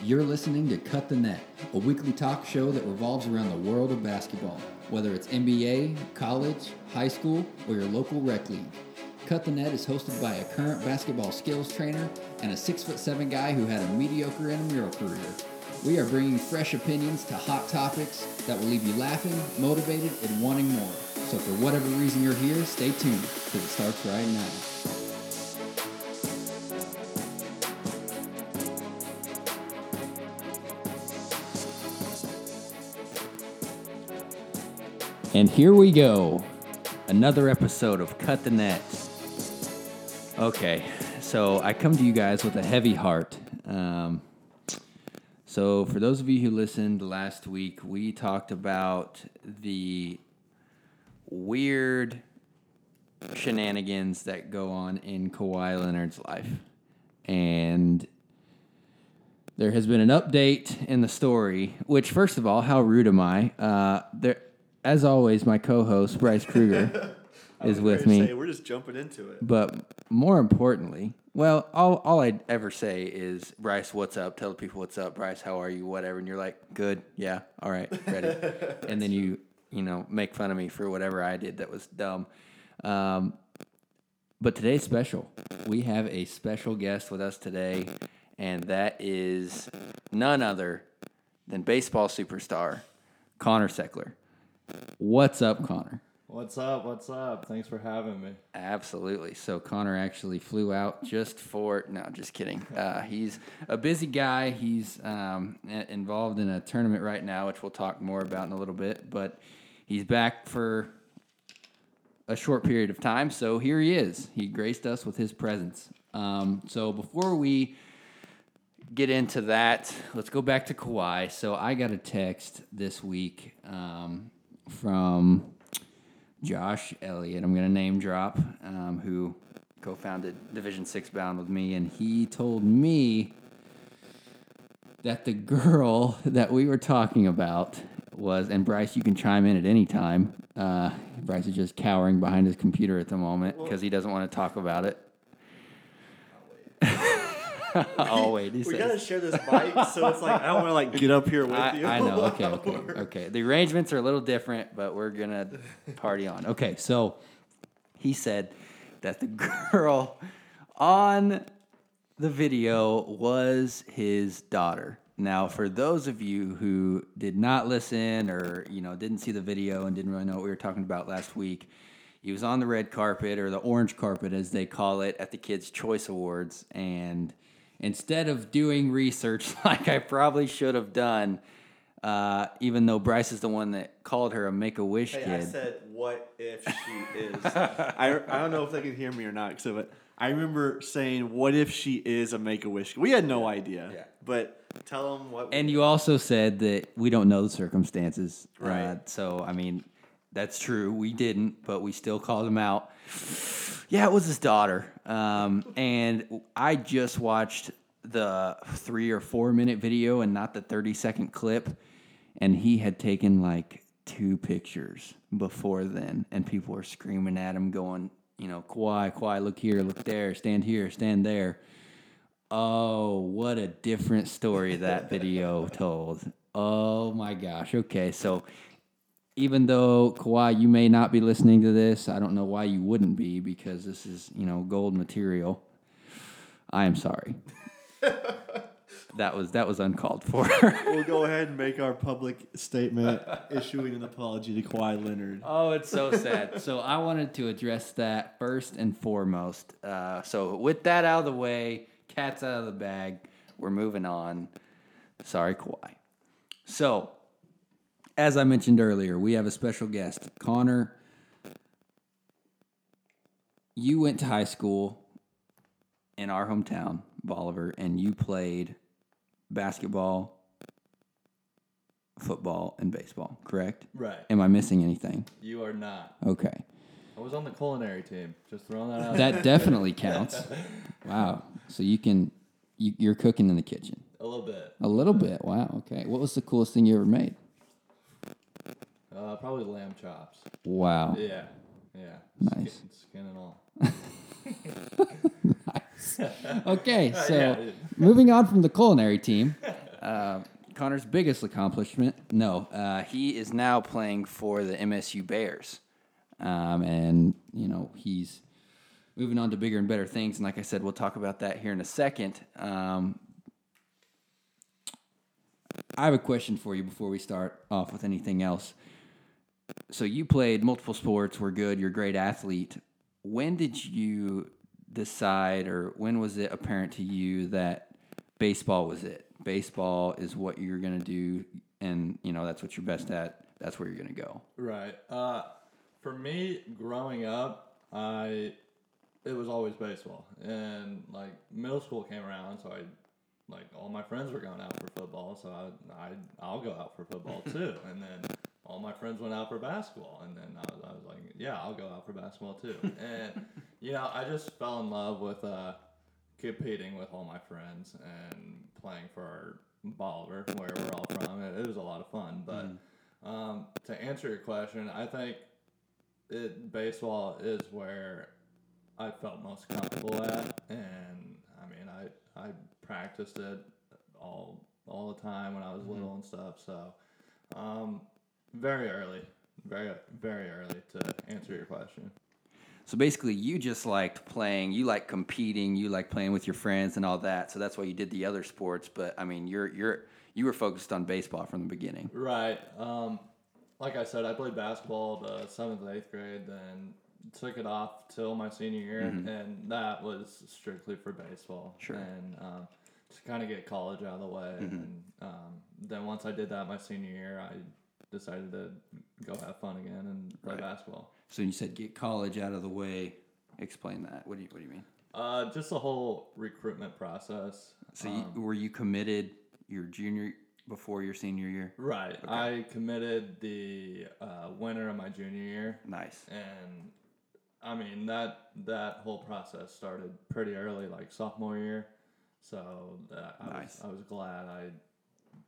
You're listening to Cut the Net, a weekly talk show that revolves around the world of basketball, whether it's NBA, college, high school, or your local rec league. Cut the Net is hosted by a current basketball skills trainer and a six foot seven guy who had a mediocre intramural career. We are bringing fresh opinions to hot topics that will leave you laughing, motivated, and wanting more. So, for whatever reason you're here, stay tuned because it starts right now. And here we go. Another episode of Cut the Net. Okay, so I come to you guys with a heavy heart. Um, so, for those of you who listened last week, we talked about the weird shenanigans that go on in Kawhi Leonard's life. And there has been an update in the story, which, first of all, how rude am I? Uh, there, as always, my co host, Bryce Kruger, is with me. Say, we're just jumping into it. But more importantly, well, all, all I'd ever say is, Bryce, what's up? Tell the people what's up. Bryce, how are you? Whatever. And you're like, good. Yeah. All right. Ready. and then you, you know, make fun of me for whatever I did that was dumb. Um, but today's special. We have a special guest with us today, and that is none other than baseball superstar Connor Seckler. What's up, Connor? What's up? What's up? Thanks for having me. Absolutely. So Connor actually flew out just for no, just kidding. Uh, he's a busy guy. He's um, involved in a tournament right now, which we'll talk more about in a little bit. But he's back for a short period of time. So here he is. He graced us with his presence. Um, so before we get into that, let's go back to Kawhi. So I got a text this week um, from Josh Elliott. I'm going to name drop, um, who co-founded Division Six Bound with me, and he told me that the girl that we were talking about was, and Bryce, you can chime in at any time. Uh, Bryce is just cowering behind his computer at the moment because he doesn't want to talk about it. He We says. gotta share this mic, so it's like I don't want to like get up here with I, you. I know. Okay, okay, okay. The arrangements are a little different, but we're gonna party on. Okay, so he said that the girl on the video was his daughter. Now, for those of you who did not listen or you know didn't see the video and didn't really know what we were talking about last week, he was on the red carpet or the orange carpet as they call it at the Kids Choice Awards, and instead of doing research like I probably should have done, uh, even though Bryce is the one that called her a Make a Wish Hey, kid. I said, "What if she is?" I, I don't know if they can hear me or not, so but I remember saying, "What if she is a Make a Wish?" We had no idea, Yeah. but tell them what. And you also said that we don't know the circumstances. Uh, Right. so, I mean, that's true. We didn't, but we still called him out. Yeah, it was his daughter. Um, and I just watched the three or four minute video and not the 30 second clip. And he had taken like two pictures before then. And people were screaming at him, going, you know, Kawhi, Kawhi, look here, look there, stand here, stand there. Oh, what a different story that video told. Oh my gosh. Okay, so even though Kawhi, you may not be listening to this, I don't know why you wouldn't be because this is, you know, gold material. I am sorry. that was that was uncalled for. we'll go ahead and make our public statement, issuing an apology to Kawhi Leonard. Oh, it's so sad. so I wanted to address that first and foremost. Uh, so with that out of the way, cat's out of the bag. We're moving on. Sorry, Kawhi. So, as I mentioned earlier, we have a special guest, Connor. You went to high school in our hometown, Bolivar, and you played basketball, football, and baseball. Correct? Right. Am I missing anything? You are not. Okay. I was on the culinary team. Just throwing that out. That definitely counts. Wow. So you can you, you're cooking in the kitchen a little bit. a little bit. Wow. Okay. What was the coolest thing you ever made? Uh, probably lamb chops. Wow. Yeah. Yeah. Nice. Skin, skin and all. Nice. Okay. So yeah, moving on from the culinary team, Uh, Connor's biggest accomplishment? No, uh, he is now playing for the MSU Bears, um, and you know he's moving on to bigger and better things. And like I said, we'll talk about that here in a second. Um, I have a question for you before we start off with anything else. So you played multiple sports, were good, you're a great athlete. When did you decide, or when was it apparent to you that baseball was it? Baseball is what you're gonna do, and you know that's what you're best at. That's where you're gonna go. Right. Uh, for me, growing up, I it was always baseball, and like middle school came around, so I like all my friends were going out for football, so I, I I'll go out for football too, and then all my friends went out for basketball, and then I was, I was like, yeah, I'll go out for basketball too, and you know, I just fell in love with uh, competing with all my friends and playing for Bolivar, where we're all from. It, it was a lot of fun, but. Um, to answer your question, I think it baseball is where I felt most comfortable at, and I mean, I I practiced it all all the time when I was little and stuff. So, um, very early, very very early to answer your question. So basically, you just liked playing. You like competing. You like playing with your friends and all that. So that's why you did the other sports. But I mean, you're you're you were focused on baseball from the beginning. Right. Um, like I said, I played basketball the seventh, eighth grade, then took it off till my senior year, and that was strictly for baseball. Sure. And um, to kind of get college out of the way, and um, then once I did that my senior year, I decided to go have fun again and play Right. basketball. So you said get college out of the way. Explain that. What do you What do you mean? Uh, just the whole recruitment process. So you, were you committed your junior before your senior year? Right. I committed the uh, winter of my junior year. Nice. and I mean that that whole process started pretty early, like sophomore year. So uh, I Nice. was I was glad I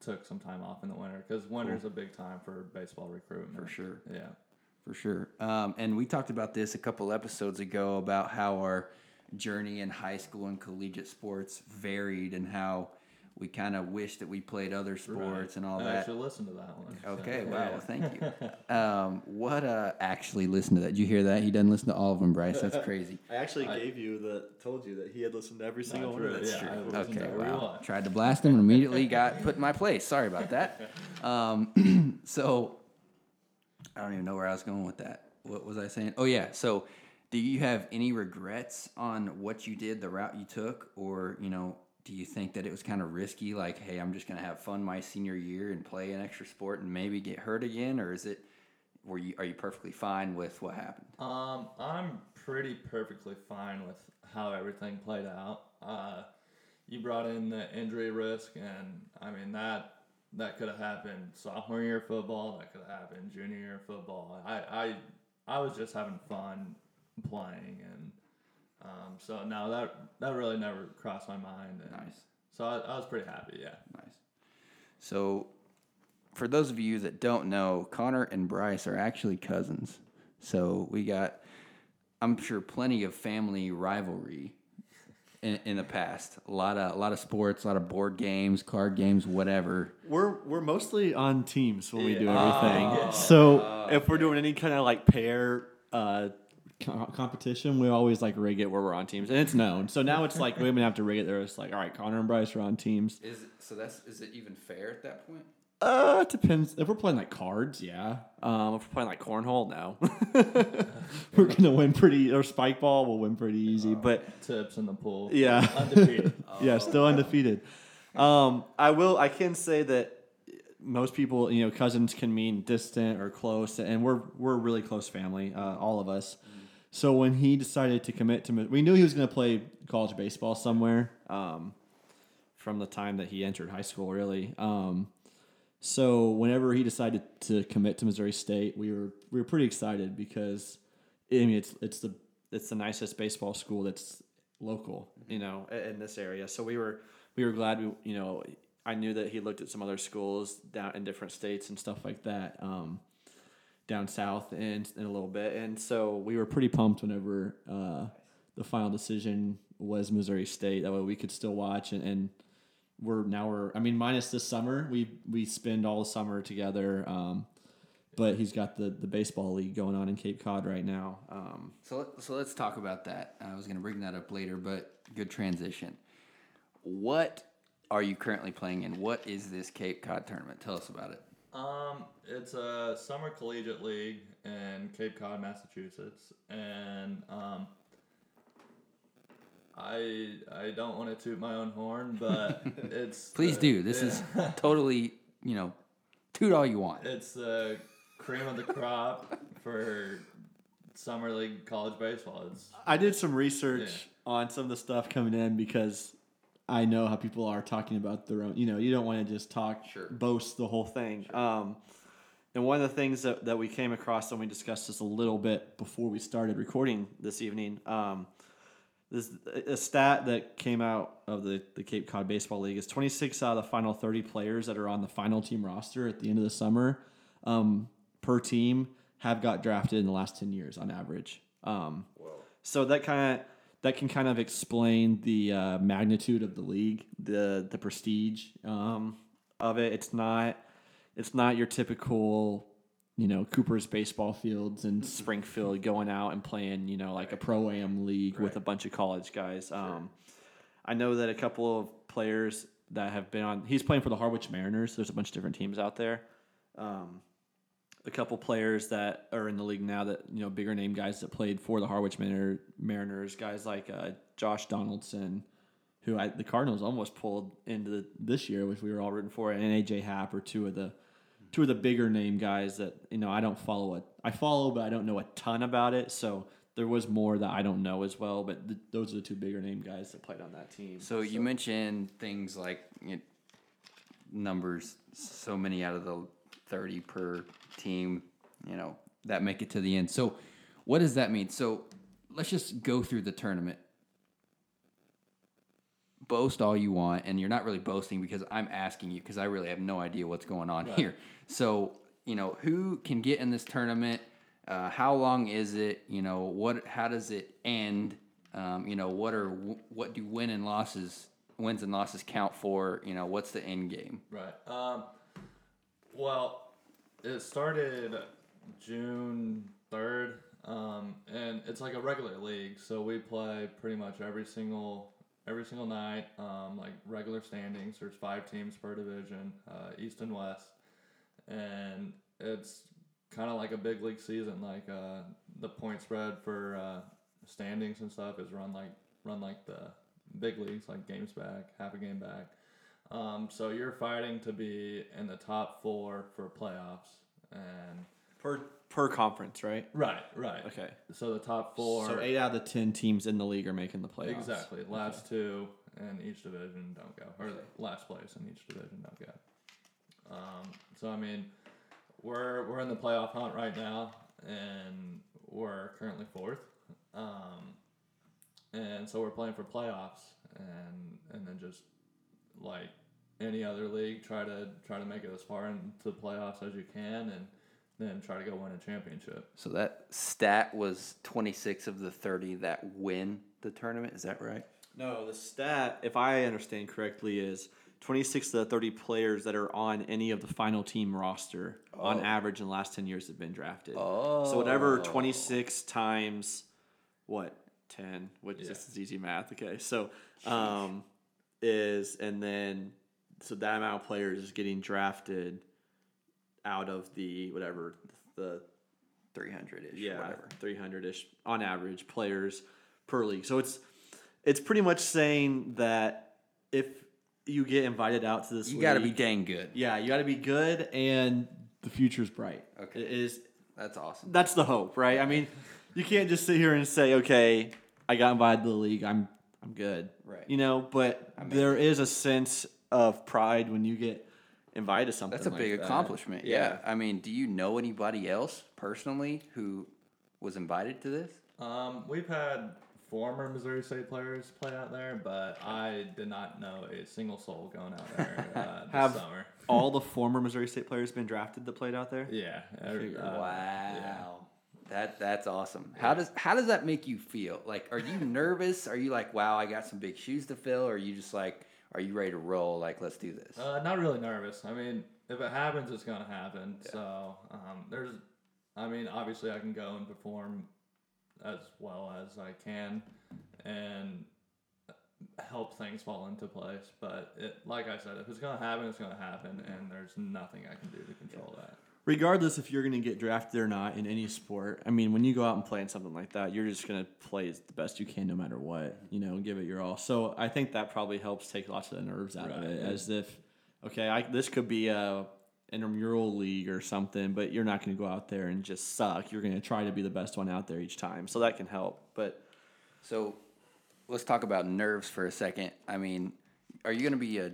took some time off in the winter because winter winter's a big time for baseball recruitment. For sure. Yeah. For sure. Um, and we talked about this a couple episodes ago about how our journey in high school and collegiate sports varied and how we kind of wish that we played other sports and all I that. actually listened to that one. so, Okay, wow, yeah. well, thank you. Um, what uh, actually listen to that? Did you hear that? He doesn't listen to all of them, Bryce. That's crazy. I actually gave you the told you that he had listened to every single one true, of it. yeah. I listened to Okay, wow. one. Tried to blast him and immediately got put in my place. Sorry about that. Um, so I don't even know where I was going with that. What was I saying? Oh yeah. So do you have any regrets on what you did, the route you took, or you know, do you think that it was kind of risky? Like, hey, I'm just gonna have fun my senior year and play an extra sport and maybe get hurt again, or is it? Were you are you perfectly fine with what happened? Um, I'm pretty perfectly fine with how everything played out. Uh, you brought in the injury risk, and I mean that that could have happened sophomore year football. That could have happened junior year football. I I I was just having fun playing, and um, so no, that that really never crossed my mind. And Nice. So I, I was pretty happy. Yeah. Nice. So, for those of you that don't know, Connor and Bryce are actually cousins. So we got, I'm sure, plenty of family rivalry in, in the past. A lot of a lot of sports, a lot of board games, card games, whatever. We're we're mostly on teams when we do everything. Oh. so if we're doing any kind of like pair uh, co- competition, we always like rig it where we're on teams, and it's known. So now it's like we don't even have to rig it. There, it's like all right, Connor and Bryce are on teams. Is so that's is it even fair at that point? Uh, it depends. If we're playing like cards, yeah. Um, if we're playing like cornhole, no. we're gonna win pretty, or spike ball, we'll win pretty easy. But Tips in the pool. Yeah. Undefeated. yeah, still undefeated. Um, I will. I can say that most people, you know, cousins can mean distant or close, and we're we're a really close family, uh, all of us. So when he decided to commit to, we knew he was going to play college baseball somewhere. Um, from the time that he entered high school, really. Um, so whenever he decided to commit to Missouri State, we were we were pretty excited because I mean it's it's the it's the nicest baseball school that's local, you know, in this area. So we were we were glad we you know I knew that he looked at some other schools down in different states and stuff like that. Um, down south and in a little bit, and so we were pretty pumped whenever uh, the final decision was Missouri State. That way we could still watch and, and we're now we're I mean minus this summer we we spend all the summer together. Um, but he's got the the baseball league going on in Cape Cod right now. Um, So so let's talk about that. I was going to bring that up later, but good transition. What are you currently playing in? What is this Cape Cod tournament? Tell us about it. Um, it's a summer collegiate league in Cape Cod, Massachusetts, and um, I I don't want to toot my own horn, but it's Please the- do. This yeah. is totally, you know, toot all you want. it's the cream of the crop for summer league college baseball. It's I did some research on some of the stuff coming in because I know how people are talking about their own. You know, you don't want to just talk, Sure. boast the whole thing. Um, and one of the things that, that we came across, and we discussed this a little bit before we started recording this evening, um, this a stat that came out of the, the Cape Cod Baseball League is 26 out of the final 30 players that are on the final team roster at the end of the summer um, per team have got drafted in the last 10 years on average. Um, so that kind of that can kind of explain the uh, magnitude of the league, the the prestige um, of it. It's not it's not your typical you know Cooper's baseball fields in Springfield going out and playing you know like a pro am league with a bunch of college guys. Um, I know that a couple of players that have been on. He's playing for the Harwich Mariners. There's a bunch of different teams out there. Um, a couple players that are in the league now that you know bigger name guys that played for the Harwich Mariner, Mariners, guys like uh, Josh Donaldson, who I, the Cardinals almost pulled into the, this year, which we were all rooting for, and AJ Happ are two of the two of the bigger name guys that you know I don't follow it. I follow, but I don't know a ton about it. So there was more that I don't know as well. But th- those are the two bigger name guys that played on that team. So you mentioned things like you know, numbers, so many out of the 30 per team, you know, that make it to the end. So what does that mean? So let's just go through the tournament. Boast all you want, and you're not really boasting because I'm asking you because I really have no idea what's going on here. So, you know, who can get in this tournament? Uh, how long is it? You know, what? How does it end? Um, you know, what are what do win and losses, wins and losses count for? You know, what's the end game? Right. Um, well, it started June third, um, and it's like a regular league, so we play pretty much every single every single night. Um, like regular standings. There's five teams per division, uh, East and West, and it's kind of like a big league season. Like uh, the point spread for uh, standings and stuff is run like run like the big leagues, like games back, half a game back. Um, so you're fighting to be in the top four for playoffs, and per per conference, right? right, right. Okay. So the top four, So eight out of the ten teams in the league are making the playoffs. exactly. Last two in each division don't go, or last place in each division don't go. Um, so I mean, we're we're in the playoff hunt right now, and we're currently fourth. Um, and so we're playing for playoffs, and and then just like any other league, try to try to make it as far into the playoffs as you can, and then try to go win a championship. So that stat was 26 of the 30 that win the tournament. Is that right? No, the stat, if I understand correctly, is 26 of the 30 players that are on any of the final team roster on average in the last 10 years have been drafted. Oh. So whatever 26 times what 10, which Yeah. this is easy math. Okay, so um, is and then so that amount of players is getting drafted out of the whatever the 300 ish. yeah, Whatever. three hundred ish on average players per league. So it's it's pretty much saying that if you get invited out to this, You got to be dang good. yeah, you got to be good, and the future's bright. Okay. It is That's awesome. that's the hope, right? I mean, you can't just sit here and say, okay, I got invited to the league, I'm I'm good, Right. You know, but there is a sense of pride when you get invited to something. That's a like big that. accomplishment. Yeah. I mean, do you know anybody else personally who was invited to this? Um, we've had former Missouri State players play out there, but I did not know a single soul going out there uh, this Have summer. all the former Missouri State players been drafted that played out there? Yeah. every- uh, wow. yeah. That that's awesome. How does how does that make you feel? Like, are you nervous? Are you like, wow, I got some big shoes to fill? Or are you just like, are you ready to roll? Like, let's do this. Uh, not really nervous. I mean, if it happens, it's gonna happen. So um, there's, I mean, obviously I can go and perform as well as I can, and help things fall into place. But it, like I said, if it's gonna happen, it's gonna happen, and there's nothing I can do to control that. Regardless if you're going to get drafted or not in any sport, I mean, when you go out and play in something like that, you're just going to play as the best you can no matter what, you know, and give it your all. So I think that probably helps take lots of the nerves out of it as if, okay, I, this could be a intramural league or something, but you're not going to go out there and just suck. You're going to try to be the best one out there each time. So that can help. But So let's talk about nerves for a second. I mean, are you going to be a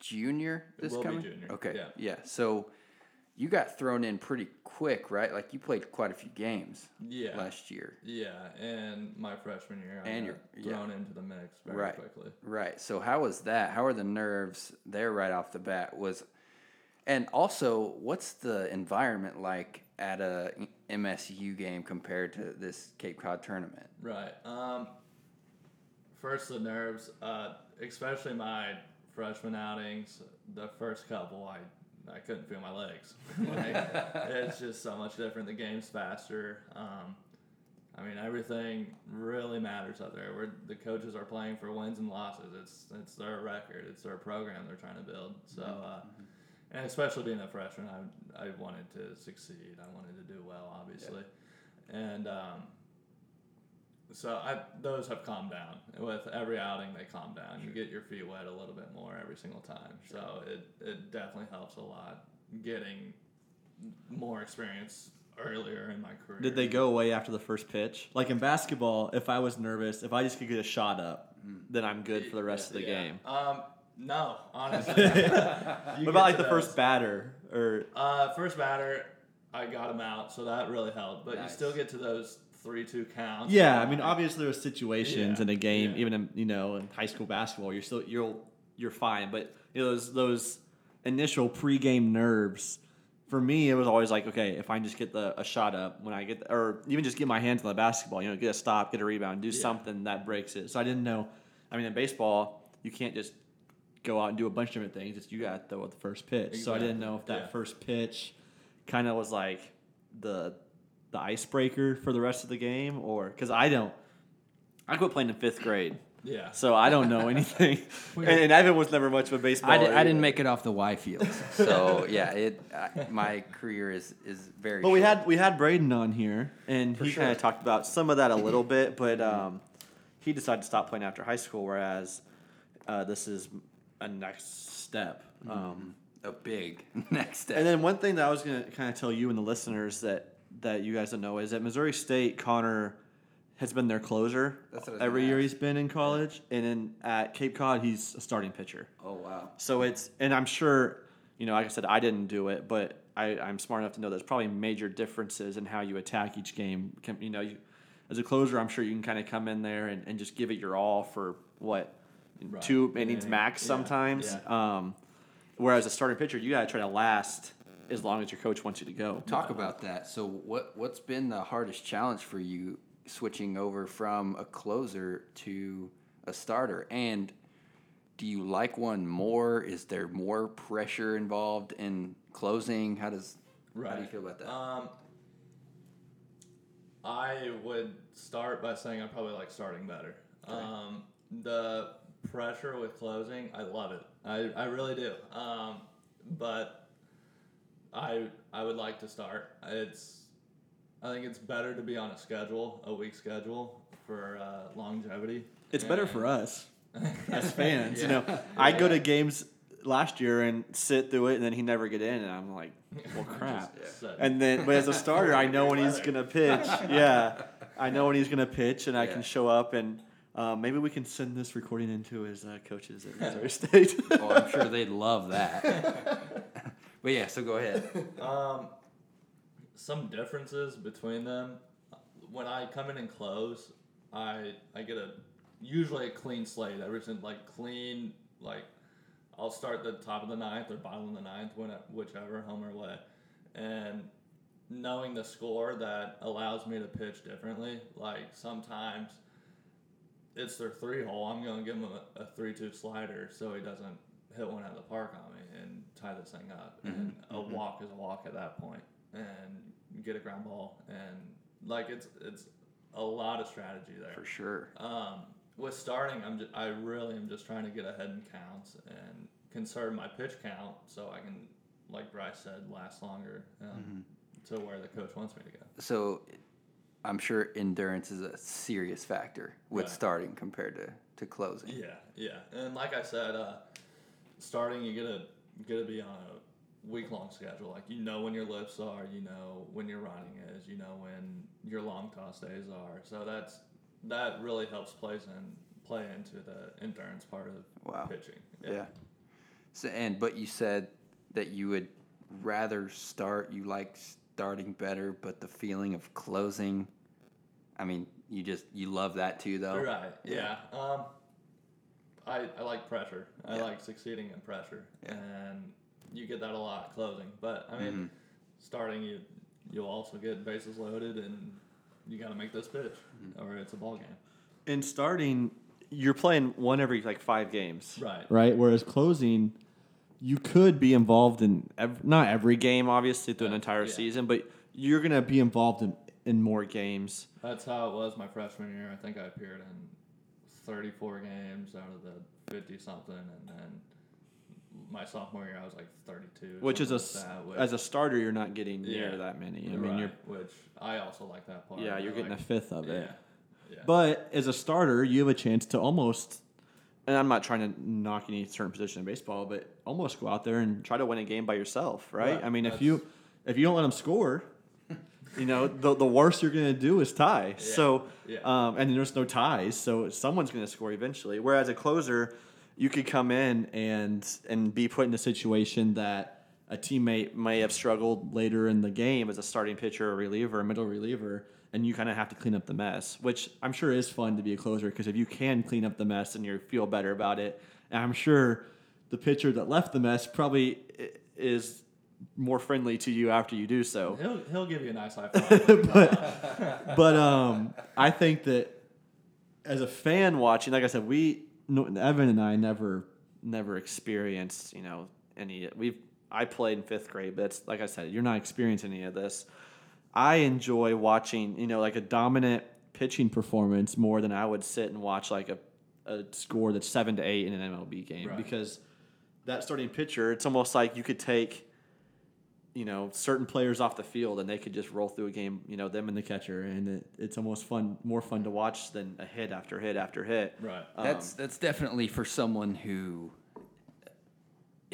junior this will be coming? junior, Okay. yeah. Yeah. So you got thrown in pretty quick, right? Like you played quite a few games Yeah. last year. Yeah, and my freshman year, I And got your- yeah. thrown into the mix very Right. quickly. Right. So how was that? How are the nerves there right off the bat? Was and also what's the environment like at a MSU game compared to this Cape Cod tournament? Right. Um, first, the nerves, uh, especially my freshman outings, the first couple, I, I couldn't feel my legs. like, it's just so much different. The game's faster. Um, I mean, everything really matters out there. Where the coaches are playing for wins and losses. It's it's their record. It's their program they're trying to build. So, uh, and especially being a freshman, I I wanted to succeed. I wanted to do well, obviously, and um, so I those have calmed down. With every outing, they calm down. You get your feet wet a little bit more every single time. So it it definitely helps a lot getting more experience earlier in my career. did they go away after the first pitch? Like in basketball, if I was nervous, if I just could get a shot up, then I'm good for the rest of the Yeah. game. Um, no, honestly. What about like the first batter or Uh, first batter, I got him out, so that really helped. But you still get to those three two counts. Yeah, I mean, obviously there's situations Yeah, in a game, yeah. even in you know in high school basketball, you're still you're you're fine, but you know those those initial pregame nerves. For me, it was always like, okay, if I just get the a shot up when I get, the, or even just get my hands on the basketball, you know, get a stop, get a rebound, do Yeah. something that breaks it. So I didn't know. I mean, in baseball, you can't just go out and do a bunch of different things. It's you got to throw at the first pitch. So I didn't know if that first pitch kind of was like the the icebreaker for the rest of the game, or because I don't. I quit playing in fifth grade, Yeah. so I don't know anything. and, Weird. and Evan was never much of a baseball. I, did, I didn't make it off the Y field, so yeah, it I, my career is is very. But we had we had Braden on here, and he sure. kind of talked about some of that a little bit, but um, he decided to stop playing after high school. Whereas uh, this is a next step. Um, a big next step. And then one thing that I was gonna kind of tell you and the listeners that that you guys don't know is that Missouri State Connor has been their closer That's what I was every year ask. he's been in college, and then at Cape Cod he's a starting pitcher. oh wow. So it's and I'm sure you know, like I said, I didn't do it, but I, I'm smart enough to know there's probably major differences in how you attack each game. Can- You know, you, as a closer, I'm sure you can kind of come in there and, and just give it your all for what Right. two innings Yeah, max yeah, sometimes. Um, whereas a starting pitcher, you got to try to last as long as your coach wants you to go. Talk about that. So what what's been the hardest challenge for you switching over from a closer to a starter? And do you like one more? Is there more pressure involved in closing? How does right. how do you feel about that? Um, I would start by saying I probably like starting better. Um, the pressure with closing, I love it. I, I really do. Um, but I I would like to start. It's I think it's better to be on a schedule, a week schedule for uh, longevity. It's better for us as fans. You Yeah. know, I go to games last year and sit through it, and then he never get in, and I'm like, well, crap. Just set- And then, but as a starter, I know when he's gonna pitch. Yeah, I know when he's gonna pitch, and I Yeah. can show up, and um, maybe we can send this recording into his uh, coaches at Missouri State. oh, I'm sure they'd love that. But yeah, so go ahead. Um, some differences between them. When I come in and close, I I get a usually a clean slate. Every single like clean like I'll start the top of the ninth or bottom of the ninth, when whichever home or away, and knowing the score that allows me to pitch differently. Like sometimes it's their three hole, I'm going to give him a, a three two slider so he doesn't hit one out of the park on me tie this thing up. And a walk is a walk at that point, and get a ground ball and like it's it's a lot of strategy there. For sure. Um, with starting, I'm just, I really am just trying to get ahead in counts and conserve my pitch count so I can, like Bryce said, last longer um, to where the coach wants me to go. So I'm sure endurance is a serious factor with Right. starting compared to, to closing. Yeah, yeah, and like I said, uh, starting you gotta gotta be on a week long schedule. Like you know when your lifts are, you know when your riding is, you know when your long toss days are. So that's that really helps plays in play into the endurance part of Wow. pitching. Yeah. So and but you said that you would rather start. You like starting better, but the feeling of closing. I mean, you just you love that too, though. Right. Yeah. Um, I, I like pressure. I Yeah. like succeeding in pressure, Yeah. and you get that a lot closing. But I mean, Mhm. starting you you'll also get bases loaded, and you got to make this pitch, Mm-hmm. or it's a ball game. In starting, you're playing one every like five games. Right. Right. Whereas closing, you could be involved in ev- not every game, obviously, through an entire yeah. season, but you're gonna be involved in, in more games. That's how it was my freshman year. I think I appeared in 34 games out of the 50 something, and then my sophomore year I was like 32. Which is a like that, which- as a starter, you're not getting near Yeah. that many. I mean, right, you're which I also like that part. yeah, you're getting a fifth of it. Yeah. Yeah. But as a starter, you have a chance to almost, and I'm not trying to knock any certain position in baseball, but almost go out there and try to win a game by yourself, right? Right, I mean, if you if you don't let them score, you know the the worst you're gonna do is tie. So, yeah. um, and there's no ties, so someone's gonna score eventually. Whereas a closer, you could come in and and be put in a situation that a teammate may have struggled later in the game as a starting pitcher or reliever, a middle reliever, and you kind of have to clean up the mess, which I'm sure is fun to be a closer because if you can clean up the mess and you feel better about it, and I'm sure the pitcher that left the mess probably is more friendly to you after you do so. He'll he'll give you a nice high five. when you come out. But um, I think that as a fan watching, like I said, we Evan and I never never experienced you know any. We've I played in fifth grade, but it's, like I said, you're not experiencing any of this. I enjoy watching you know like a dominant pitching performance more than I would sit and watch like a, a score that's seven to eight in an MLB game Right. because that starting pitcher, it's almost like you could take you know certain players off the field and they could just roll through a game you know them and the catcher and it, it's almost fun more fun to watch than a hit after hit after hit Right. That's that's definitely for someone who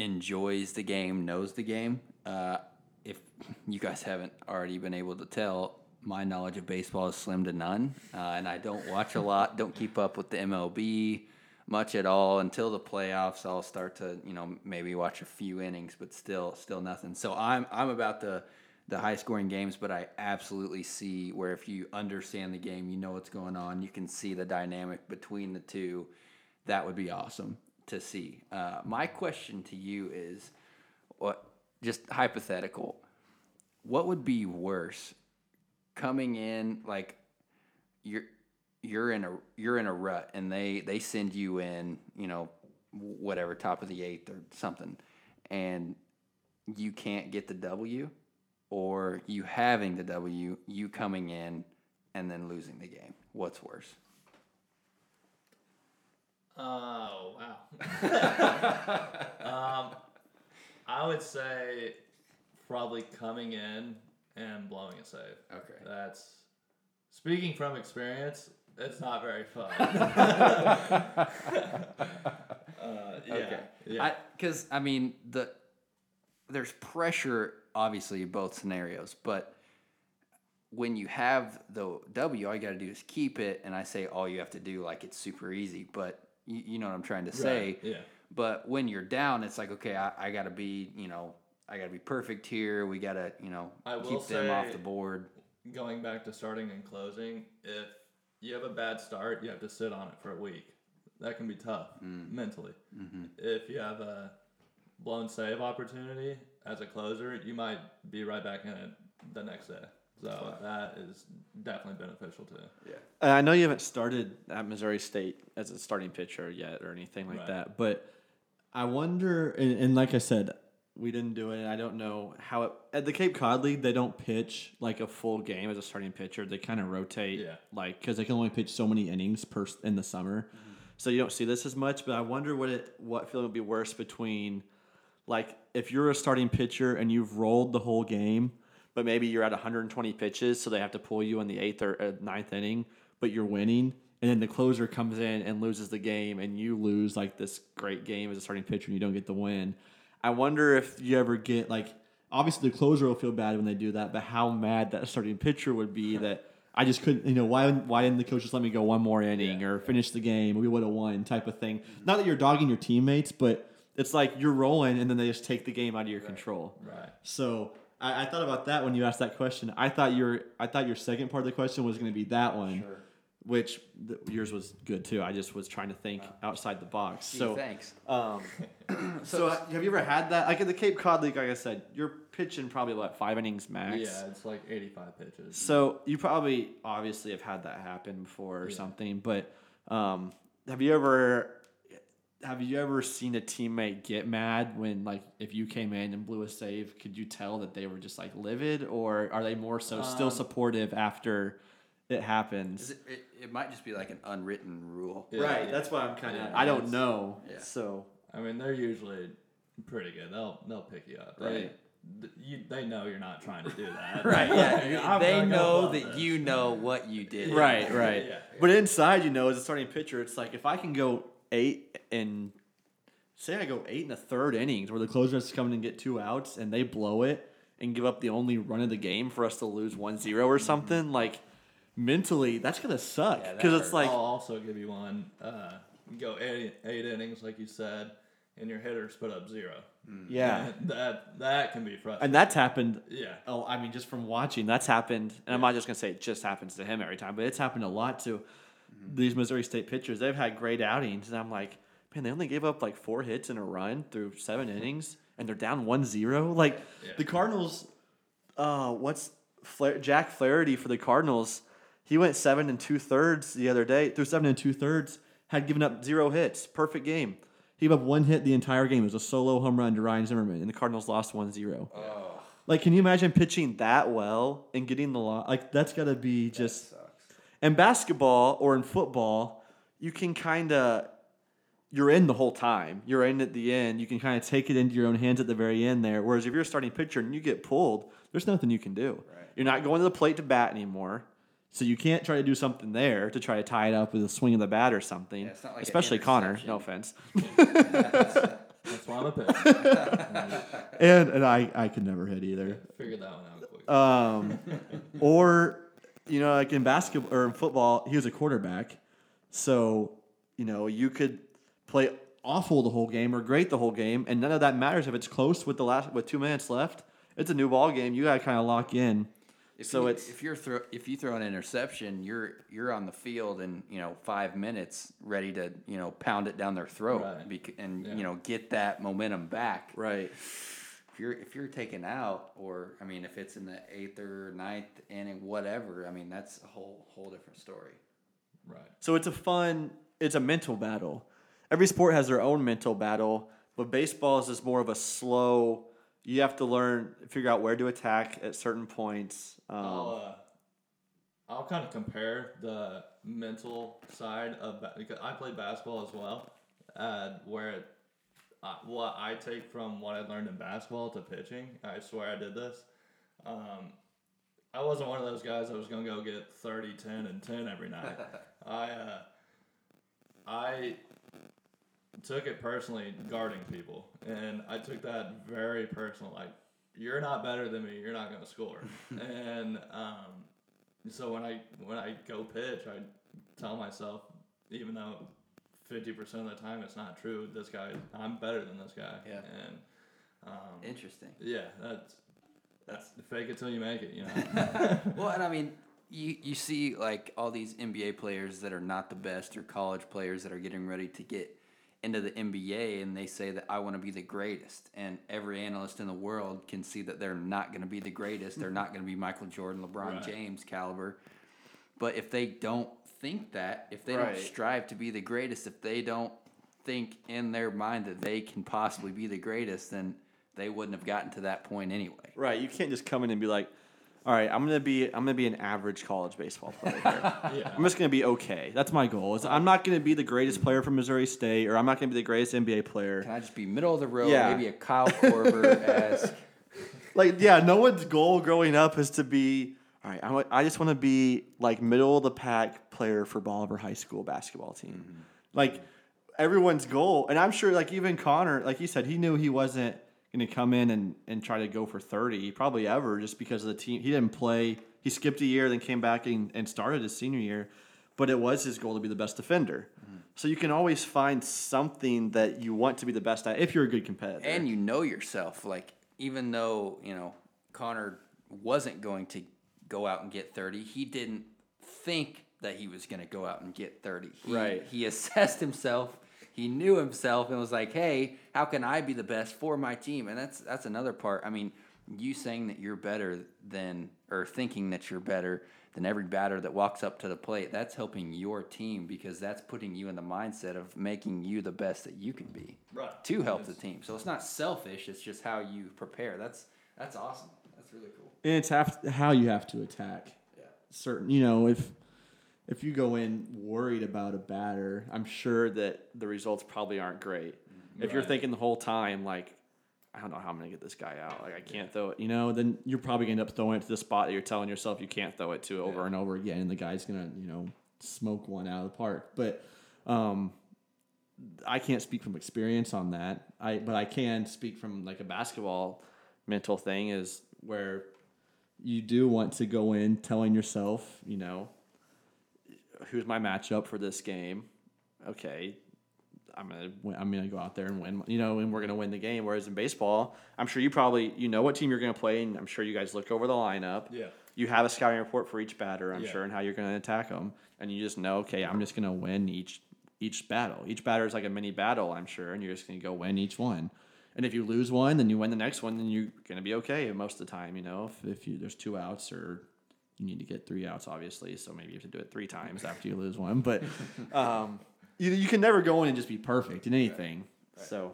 enjoys the game, knows the game. Uh, if you guys haven't already been able to tell, my knowledge of baseball is slim to none, uh, and I don't watch a lot. Don't keep up with the MLB much at all until the playoffs. I'll start to you know maybe watch a few innings, but still still nothing. So I'm I'm about the the high scoring games, but I absolutely see where if you understand the game, you know what's going on, you can see the dynamic between the two. That would be awesome to see. Uh, my question to you is, what just hypothetical? What would be worse, coming in like you're you're in a you're in a rut and they they send you in you know whatever top of the eighth or something, and you can't get the W, or you having the W, you coming in and then losing the game. What's worse? Oh wow. um, I would say probably coming in and blowing a save. Okay. That's speaking from experience. It's not very fun. uh, yeah. Okay. Yeah. Because I, mean the there's pressure obviously in both scenarios, but when you have the W, all you got to do is keep it, and I say all you have to do like it's super easy, but you, you know what I'm trying to say. Right, yeah. But when you're down, it's like okay, I, I got to be you know I got to be perfect here. We got to you know I keep them off the board. going back to starting and closing, if you have a bad start, you have to sit on it for a week. That can be tough Mm. mentally. Mm-hmm. If you have a blown save opportunity as a closer, you might be right back in it the next day. So that is definitely beneficial too. Yeah. Uh, I know you haven't started at Missouri State as a starting pitcher yet or anything like Right. that, but I wonder. And, and like I said, we didn't do it. I don't know how it at the Cape Cod League. They don't pitch like a full game as a starting pitcher. They kind of rotate, Yeah. like because they can only pitch so many innings per in the summer, so you don't see this as much. But I wonder what it what feeling would be worse between like if you're a starting pitcher and you've rolled the whole game, but maybe you're at 120 pitches, so they have to pull you in the eighth or uh, ninth inning, but you're winning, and then the closer comes in and loses the game, and you lose like this great game as a starting pitcher, and you don't get the win. I wonder if you ever get like obviously the closer will feel bad when they do that, but how mad that starting pitcher would be that. I just couldn't, you know, why why didn't the coach just let me go one more inning or finish the game? We would have won, type of thing. Not that you're dogging your teammates, but it's like you're rolling and then they just take the game out of your control. Right. So I, I thought about that when you asked that question. I thought your I thought your second part of the question was going to be that one, which th- yours was good too. I just was trying to think outside the box. Gee, so thanks. um, so uh, have you ever had that? Like in the Cape Cod League, like I said, you're pitching probably what five innings max. Yeah, it's like 85 pitches. So you probably obviously have had that happen before or Yeah. something, but um, have you ever have you ever seen a teammate get mad when like if you came in and blew a save, could you tell that they were just like livid or are they more so still Um, supportive after it happens? It, it, it might just be like an unwritten rule. Yeah. right, that's why I'm kind of Yeah, I don't know. Yeah. So I mean, they're usually pretty good. They'll they'll pick you up. They, Right. th- you, they know you're not trying to do that. Right. Yeah. They know that this. you know what you did. Right, right. Yeah. But inside, you know, as a starting pitcher, it's like if I can go eight and say I go eight and a third innings where the closer has to come in and get two outs and they blow it and give up the only run of the game for us to lose 1-0 or mm-hmm. something, like mentally that's gonna suck Yeah, because it's like I'll also give you one. Uh, you go eight, eight innings, like you said, and your hitters put up zero. yeah, And that that can be frustrating. and that's happened. yeah. Oh, I mean, just from watching, that's happened, and I'm not just gonna say it just happens to him every time, but it's happened a lot to these Missouri State pitchers. They've had great outings, and I'm like, man, they only gave up like four hits in a run through seven innings, and they're down 1-0. Like Yeah. the Cardinals, uh, what's Fla- Jack Flaherty for the Cardinals? He went seven and two thirds the other day. Through seven and two thirds, had given up zero hits. Perfect game. He gave up one hit the entire game. It was a solo home run to Ryan Zimmerman, and the Cardinals lost 1-0. Oh, Like, can you imagine pitching that well and getting the lot? Like, that's got to be just. sucks. In basketball or in football, you can kind of. You're in the whole time. You're in at the end. You can kind of take it into your own hands at the very end there. Whereas if you're a starting pitcher and you get pulled, there's nothing you can do. Right. You're not going to the plate to bat anymore. So you can't try to do something there to try to tie it up with a swing of the bat or something. Yeah, it's not like an Especially Connor. No offense. That's why I'm a pitcher. And and I I could never hit either. Figured that one out quick. Um, or you know, like in basketball or in football, he was a quarterback, so you know you could play awful the whole game or great the whole game, and none of that matters if it's close with the last with two minutes left. It's a new ball game. You got to kind of lock in. If so you, it's if you're throw if you throw an interception, you're you're on the field in you know five minutes, ready to you know pound it down their throat Right. bec- and Yeah. you know get that momentum back. right. If you're if you're taken out, or I mean, if it's in the eighth or ninth inning, whatever. I mean, that's a whole whole different story. right. So it's a fun, it's a mental battle. Every sport has their own mental battle, but baseball is just more of a slow. You have to learn, figure out where to attack at certain points. Um, I'll, uh, I'll kind of compare the mental side of ba- because I play basketball as well, uh, where it, uh, what I take from what I learned in basketball to pitching. I swear I did this. Um, I wasn't one of those guys that was gonna go get 30, 10, and ten every night. I uh, I took it personally guarding people, and I took that very personal. Like you're not better than me. You're not gonna score. and um, so when I when I go pitch, I tell myself, even though fifty percent of the time it's not true, this guy I'm better than this guy. Yeah. And um, Interesting. yeah, that's that's fake it till you make it. You know. well, and I mean, you you see like all these NBA players that are not the best or college players that are getting ready to get into the NBA and they say that I want to be the greatest. And every analyst in the world can see that they're not going to be the greatest. They're not going to be Michael Jordan, LeBron Right. James caliber. But if they don't think that, if they Right. don't strive to be the greatest, if they don't think in their mind that they can possibly be the greatest, then they wouldn't have gotten to that point anyway. Right. You can't just come in and be like, all right, I'm gonna be I'm gonna be an average college baseball player. Here. Yeah. I'm just gonna be okay. That's my goal. Is I'm not gonna be the greatest player from Missouri State, or I'm not gonna be the greatest NBA player. Can I just be middle of the road, Yeah. maybe a Kyle Korver esque? Like, yeah, no one's goal growing up is to be. All right, I, wa- I just want to be like middle of the pack player for Bolivar High School basketball team. Mm-hmm. Like everyone's goal, and I'm sure like even Connor, like you said, he knew he wasn't going to come in and, and try to go for 30 probably ever just because of the team. He didn't play. He skipped a year, then came back and, and started his senior year. But it was his goal to be the best defender. Mm-hmm. So you can always find something that you want to be the best at if you're a good competitor. and you know yourself. Like even though you know Connor wasn't going to go out and get thirty, he didn't think that he was going to go out and get thirty. He, Right. He assessed himself. He knew himself and was like, "Hey, how can I be the best for my team?" And that's that's another part. I mean, you saying that you're better than or thinking that you're better than every batter that walks up to the plate, that's helping your team because that's putting you in the mindset of making you the best that you can be Right. to help the team. So it's not selfish. It's just how you prepare. That's that's awesome. That's really cool. and it's have, how you have to attack. Yeah. Certain, you know, if if you go in worried about a batter, I'm sure that the results probably aren't great. If you're thinking the whole time like, I don't know how I'm gonna get this guy out, like I can't throw it, you know, then you're probably gonna end up throwing it to the spot that you're telling yourself you can't throw it to over Yeah. and over again, and the guy's gonna, you know, smoke one out of the park. But um, I can't speak from experience on that. I but I can speak from like a basketball mental thing is where you do want to go in telling yourself, you know, who's my matchup for this game? Okay, I'm gonna win, I'm gonna go out there and win, you know, and we're gonna win the game. Whereas in baseball, I'm sure you probably you know what team you're gonna play, and I'm sure you guys look over the lineup. Yeah. You have a scouting report for each batter, I'm Yeah. sure, and how you're gonna attack them, and you just know, okay, I'm just gonna win each each battle. Each batter is like a mini battle, I'm sure, and you're just gonna go win each one. And if you lose one, then you win the next one, then you're gonna be okay most of the time. You know, if, if you there's two outs or you need to get three outs, obviously. So maybe you have to do it three times after you lose one. But um, you, you can never go in and just be perfect in anything. So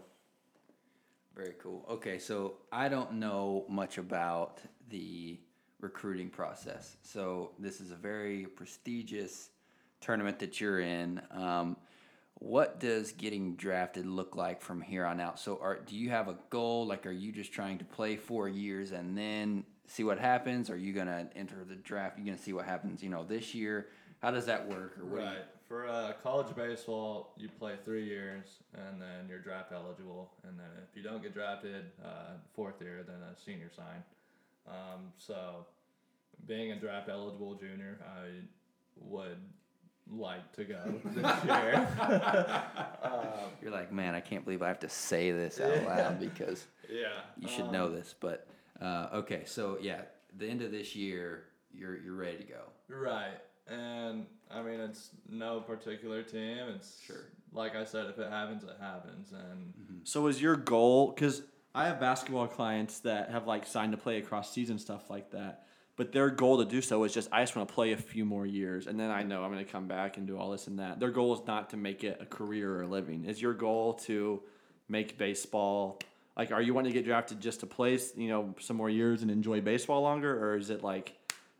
Very cool. Okay, so I don't know much about the recruiting process. So this is a very prestigious tournament that you're in. Um, what does getting drafted look like from here on out? So, are do you have a goal? Like, are you just trying to play four years and then see what happens? Are you gonna enter the draft? You gonna see what happens? You know, this year. How does that work? Or what do you- Right. For uh, college baseball, you play three years and then you're draft eligible. And then if you don't get drafted, uh, fourth year, then a senior sign. Um, so, being a draft eligible junior, I would like to go this year. um, You're like, man, I can't believe I have to say this out loud because yeah. you should know this. But uh, okay, so yeah, the end of this year, you're you're ready to go. Right. And I mean, it's no particular team. It's Sure. Like I said, if it happens, it happens. And So is your goal? Because I have basketball clients that have like signed to play across season stuff like that, but their goal to do so is just I just want to play a few more years, and then I know I'm going to come back and do all this and that. Their goal is not to make it a career or a living. Is your goal to make baseball? Like, are you wanting to get drafted just to play, you know, some more years and enjoy baseball longer, or is it like,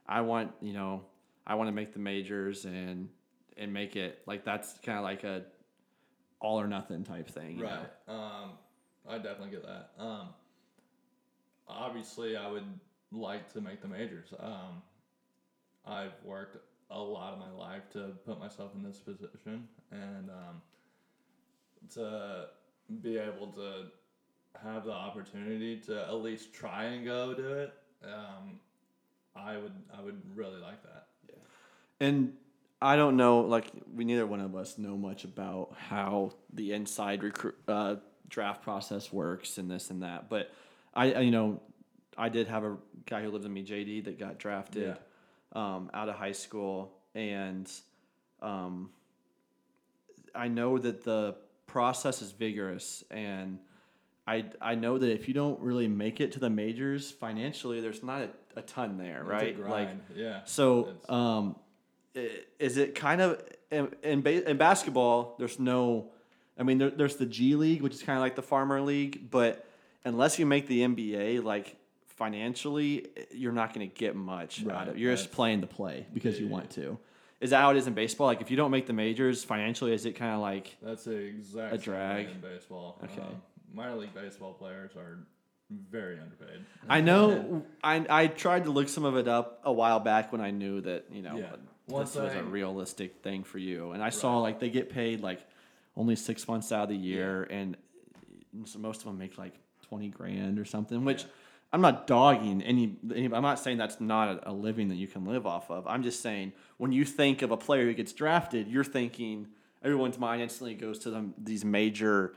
I want, you know, I want to make the majors and and make it like that's kind of like a all or nothing type thing, you know? right. Um, I definitely get that. Um, obviously, I would like to make the majors. Um, I've worked a lot of my life to put myself in this position, and um, to be able to have the opportunity to at least try and go do it, um, I would I would really like that. And I don't know, like we neither one of us know much about how the inside recruit uh, draft process works and this and that. But I, I, you know, I did have a guy who lives in me, JD, that got drafted um, out of high school, and um, I know that the process is vigorous, and I I know that if you don't really make it to the majors financially, there's not a, a ton there, It's right? Like yeah. so, um, is it kind of in in, in basketball? There's no, I mean, there, there's the G League, which is kind of like the farmer league, but unless you make the NBA, like financially, you're not going to get much out Right, of. You're just playing the play because you want to. Is that how it is in baseball? Like, if you don't make the majors financially, is it kind of like That's the exact A drag. in baseball. Okay. Um, minor league baseball players are very underpaid. I know I, I tried to look some of it up a while back when I knew that you know Yeah. This was a realistic thing for you, and I saw like they get paid like only six months out of the year, and so most of them make like twenty grand or something. Which. I'm not dogging any, any. I'm not saying that's not a, a living that you can live off of. I'm just saying when you think of a player who gets drafted, you're thinking everyone's mind instantly goes to them these major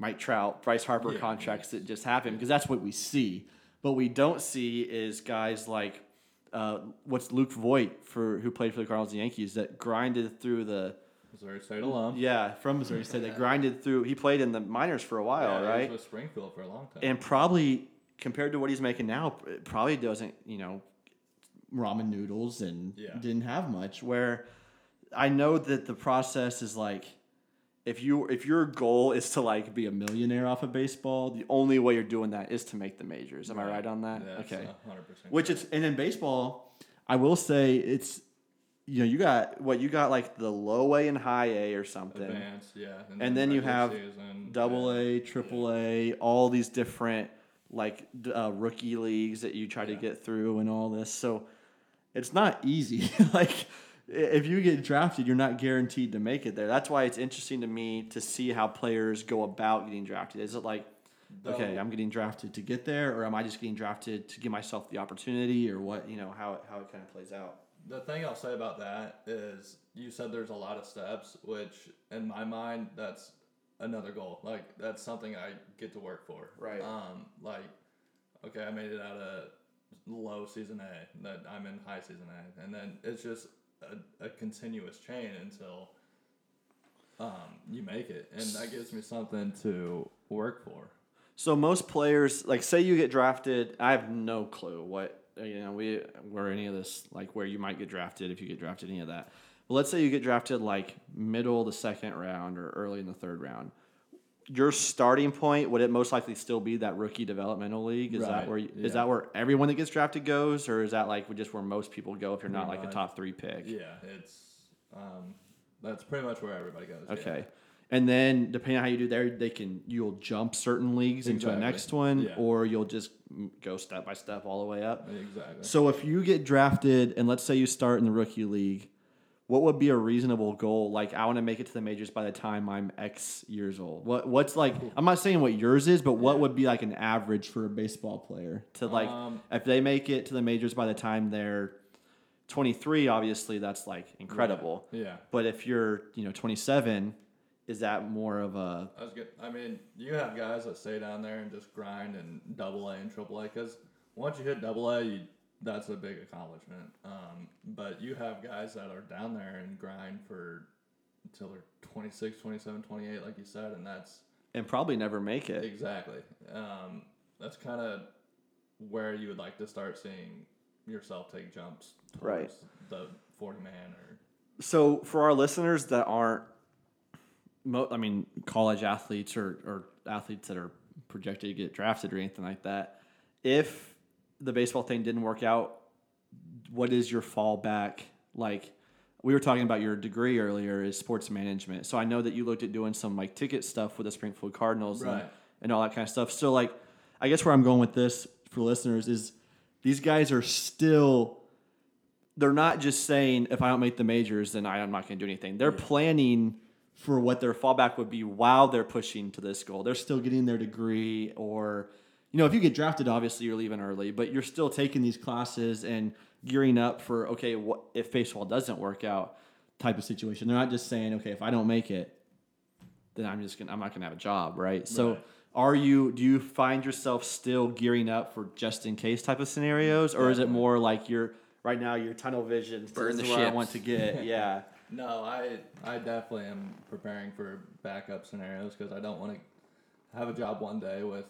Mike Trout, Bryce Harper Yeah. contracts that just happen because that's what we see. What we don't see is guys like uh, what's Luke Voit for who played for the Cardinals and Yankees that grinded through the Missouri State alum. yeah from Missouri State that grinded through. He played in the minors for a while, Yeah, he was right? with Springfield for a long time. And probably compared to what he's making now, it probably doesn't you know ramen noodles and didn't have much. Where I know that the process is like if you if your goal is to like be a millionaire off of baseball, the only way you're doing that is to make the majors. Am I right on that? That's okay. hundred percent. Which it's and in baseball, I will say it's you know you got what you got like the low A and high A or something, advanced, yeah. and then you have season, double yeah. A, triple A, all these different like uh, rookie leagues that you try to get through and all this. So it's not easy. like if you get drafted, you're not guaranteed to make it there. That's why it's interesting to me to see how players go about getting drafted. Is it like okay, I'm getting drafted to get there, or am I just getting drafted to give myself the opportunity, or what? You know how how it kind of plays out. The thing I'll say about that is you said there's a lot of steps, which in my mind that's another goal. Like that's something I get to work for. Right. Um, like okay, I made it out of low season A, that I'm in high season A, and then it's just a, a continuous chain until um, you make it, and that gives me something to work for. So most players, like say you get drafted, I have no clue what you know we where any of this like where you might get drafted if you get drafted any of that. But let's say you get drafted like middle of the second round or early in the third round. Your starting point would it most likely still be that rookie developmental league? Is that Right, where you, is that where everyone that gets drafted goes, or is that like just where most people go if you're not like a top three pick? Yeah, it's um, that's pretty much where everybody goes. yeah. Okay. And then depending on how you do there, they can you'll jump certain leagues into a next one, Yeah. or you'll just go step by step all the way up. Exactly. So if you get drafted, and let's say you start in the rookie league, what would be a reasonable goal? Like I want to make it to the majors by the time I'm X years old. What what's like? I'm not saying what yours is, but what would be like an average for a baseball player to like Um, if they make it to the majors by the time they're 23? Obviously, that's like incredible. Yeah. But if you're, you know, 27, is that more of a I was good. I mean, you have guys that stay down there and just grind and double A and triple A because once you hit double A, you, that's a big accomplishment. Um, but you have guys that are down there and grind for until they're 26, 27, 28, like you said, and that's and probably never make it? exactly. Um, that's kind of where you would like to start seeing yourself take jumps towards Right. the 40 man or So for our listeners that aren't, mo- I mean, college athletes or, or athletes that are projected to get drafted or anything like that, if the baseball thing didn't work out, what is your fallback? Like we were talking about your degree earlier is sports management. So I know that you looked at doing some like ticket stuff with the Springfield Cardinals and, Right. and all that kind of stuff. So like, I guess where I'm going with this for listeners is these guys are still they're not just saying if I don't make the majors, then I, am not going to do anything. They're planning for what their fallback would be while they're pushing to this goal. They're still getting their degree, or you know, if you get drafted, obviously you're leaving early, but you're still taking these classes and gearing up for okay, what if baseball doesn't work out type of situation. They're not just saying okay, if I don't make it, then I'm just gonna I'm not gonna have a job, right? So. Right. Are you? Do you find yourself still gearing up for just in case type of scenarios, or is it more like you're right now? Your tunnel vision. Burn the is where I want to get. Yeah. No, I I definitely am preparing for backup scenarios because I don't want to have a job one day with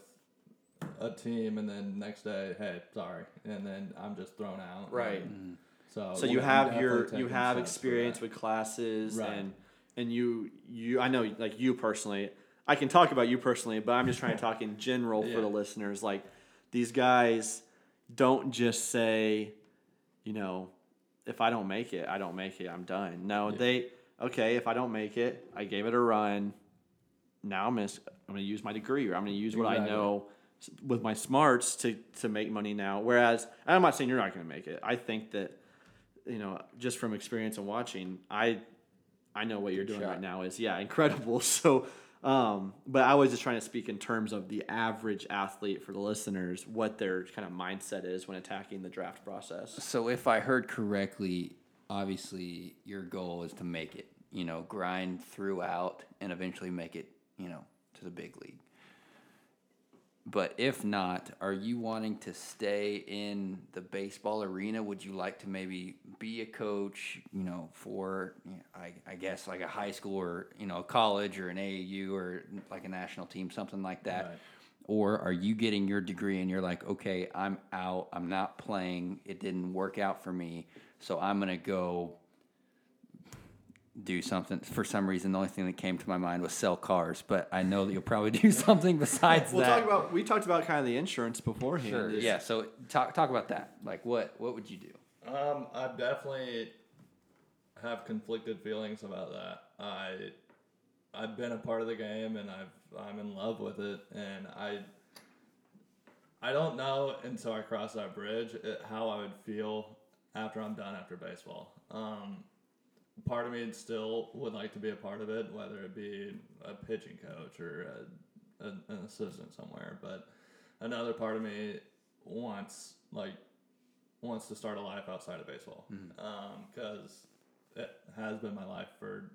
a team and then next day, hey, sorry, and then I'm just thrown out. Right. And So so you have your you have experience with classes Right. and and you you I know like you personally I can talk about you personally but I'm just trying to talk in general for the listeners. Like these guys don't just say you know if I don't make it I don't make it I'm done. No Yeah. they okay if I don't make it I gave it a run. Now I'm gonna I'm gonna use my degree or I'm gonna use what I know with my smarts to to make money now whereas and I'm not saying you're not gonna make it I think that you know, just from experience and watching, I I know what you're doing shot. right now is yeah, incredible. So um, but I was just trying to speak in terms of the average athlete for the listeners, what their kind of mindset is when attacking the draft process. So if I heard correctly, obviously your goal is to make it, you know, grind throughout and eventually make it, you know, to the big league. But if not, are you wanting to stay in the baseball arena? Would you like to maybe be a coach, you know, for, you know, I, I guess, like a high school or, you know, a college or an AAU or like a national team, something like that? Right. Or are you getting your degree and you're like, okay, I'm out, I'm not playing, it didn't work out for me, so I'm gonna go do something. For some reason, the only thing that came to my mind was sell cars, but I know that you'll probably do something besides We'll that. talk about we talked about kind of the insurance beforehand. sure, yeah. So talk talk about that. Like, what what would you do? Um, I definitely have conflicted feelings about that. I I've been a part of the game and I've I'm in love with it and I I don't know until I cross that bridge it, how I would feel after I'm done after baseball. Um, part of me still would like to be a part of it, whether it be a pitching coach or a, a, an assistant somewhere. But another part of me wants like wants to start a life outside of baseball because it has been my life for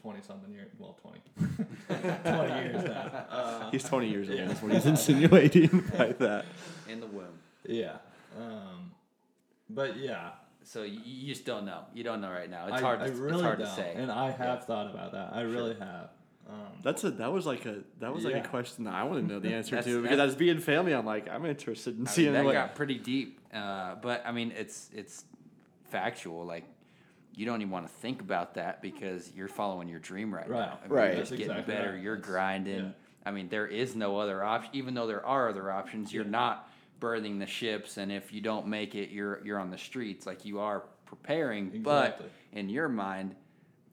20 something years well 20 20 years now uh, He's 20 years old. Yeah. That's what he's insinuating by that. In the womb. yeah um, but yeah So you, you just don't know. You don't know right now. It's I, hard. To, I really it's hard don't to say. and I have thought about that I really have um, That's a that was like a that was like a question that I want to know the answer to because that- as being family, I'm like I'm interested in I mean, seeing that what. got pretty deep. Uh, but I mean, it's it's factual. Like you don't even want to think about that because you're following your dream right, Right. now. I mean, Right. You're just getting exactly better. right. You're grinding. yeah. I mean, there is no other option. Even though there are other options, you're Yeah. not birthing the ships. And if you don't make it, you're you're on the streets. Like you are preparing, Exactly. but in your mind,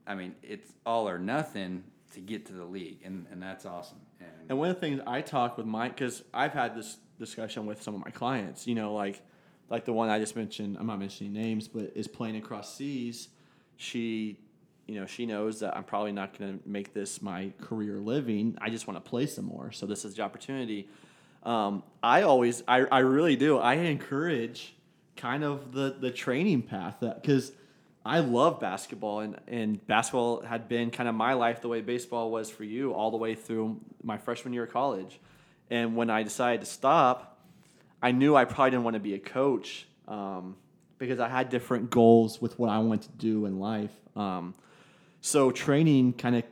I mean, it's all or nothing to get to the league, and and that's awesome. And, And one of the things I talk with Mike, because I've had this discussion with some of my clients, you know, like like the one I just mentioned. I'm not mentioning names, but is playing across seas. She, you know, she knows that I'm probably not going to make this my career living. I just want to play some more. So this is the opportunity. Um, I always, I, I really do. I encourage kind of the the training path because I love basketball and and basketball had been kind of my life the way baseball was for you all the way through my freshman year of college. And when I decided to stop, I knew I probably didn't want to be a coach um, because I had different goals with what I wanted to do in life. Um, so training kind of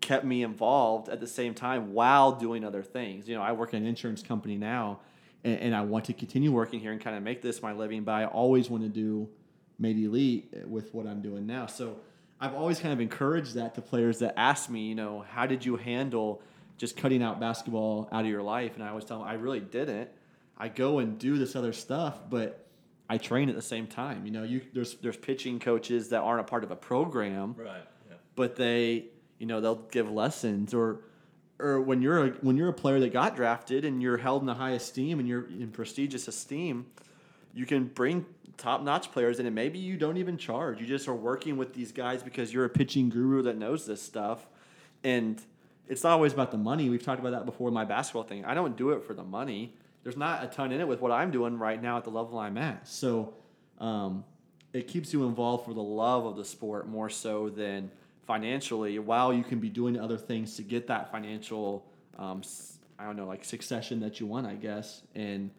kept me involved at the same time while doing other things. You know, I work in an insurance company now, and, and I want to continue working here and kind of make this my living. But I always want to do made elite with what I'm doing now. So I've always kind of encouraged that to players that ask me, you know, how did you handle just cutting out basketball out of your life? And I always tell them I really didn't. I go and do this other stuff, but I train at the same time. You know, you there's there's pitching coaches that aren't a part of a program right yeah but they you know they'll give lessons or or when you're a when you're a player that got drafted and you're held in the high esteem and you're in prestigious esteem you can bring top notch players in and maybe you don't even charge. You just are working with these guys because you're a pitching guru that knows this stuff. And it's not always about the money. We've talked about that before my basketball thing. I don't do it for the money. There's not a ton in it with what i'm doing right now at the level i'm at. So um, it keeps you involved for the love of the sport more so than financially while you can be doing other things to get that financial um, i don't know like succession that you want i guess and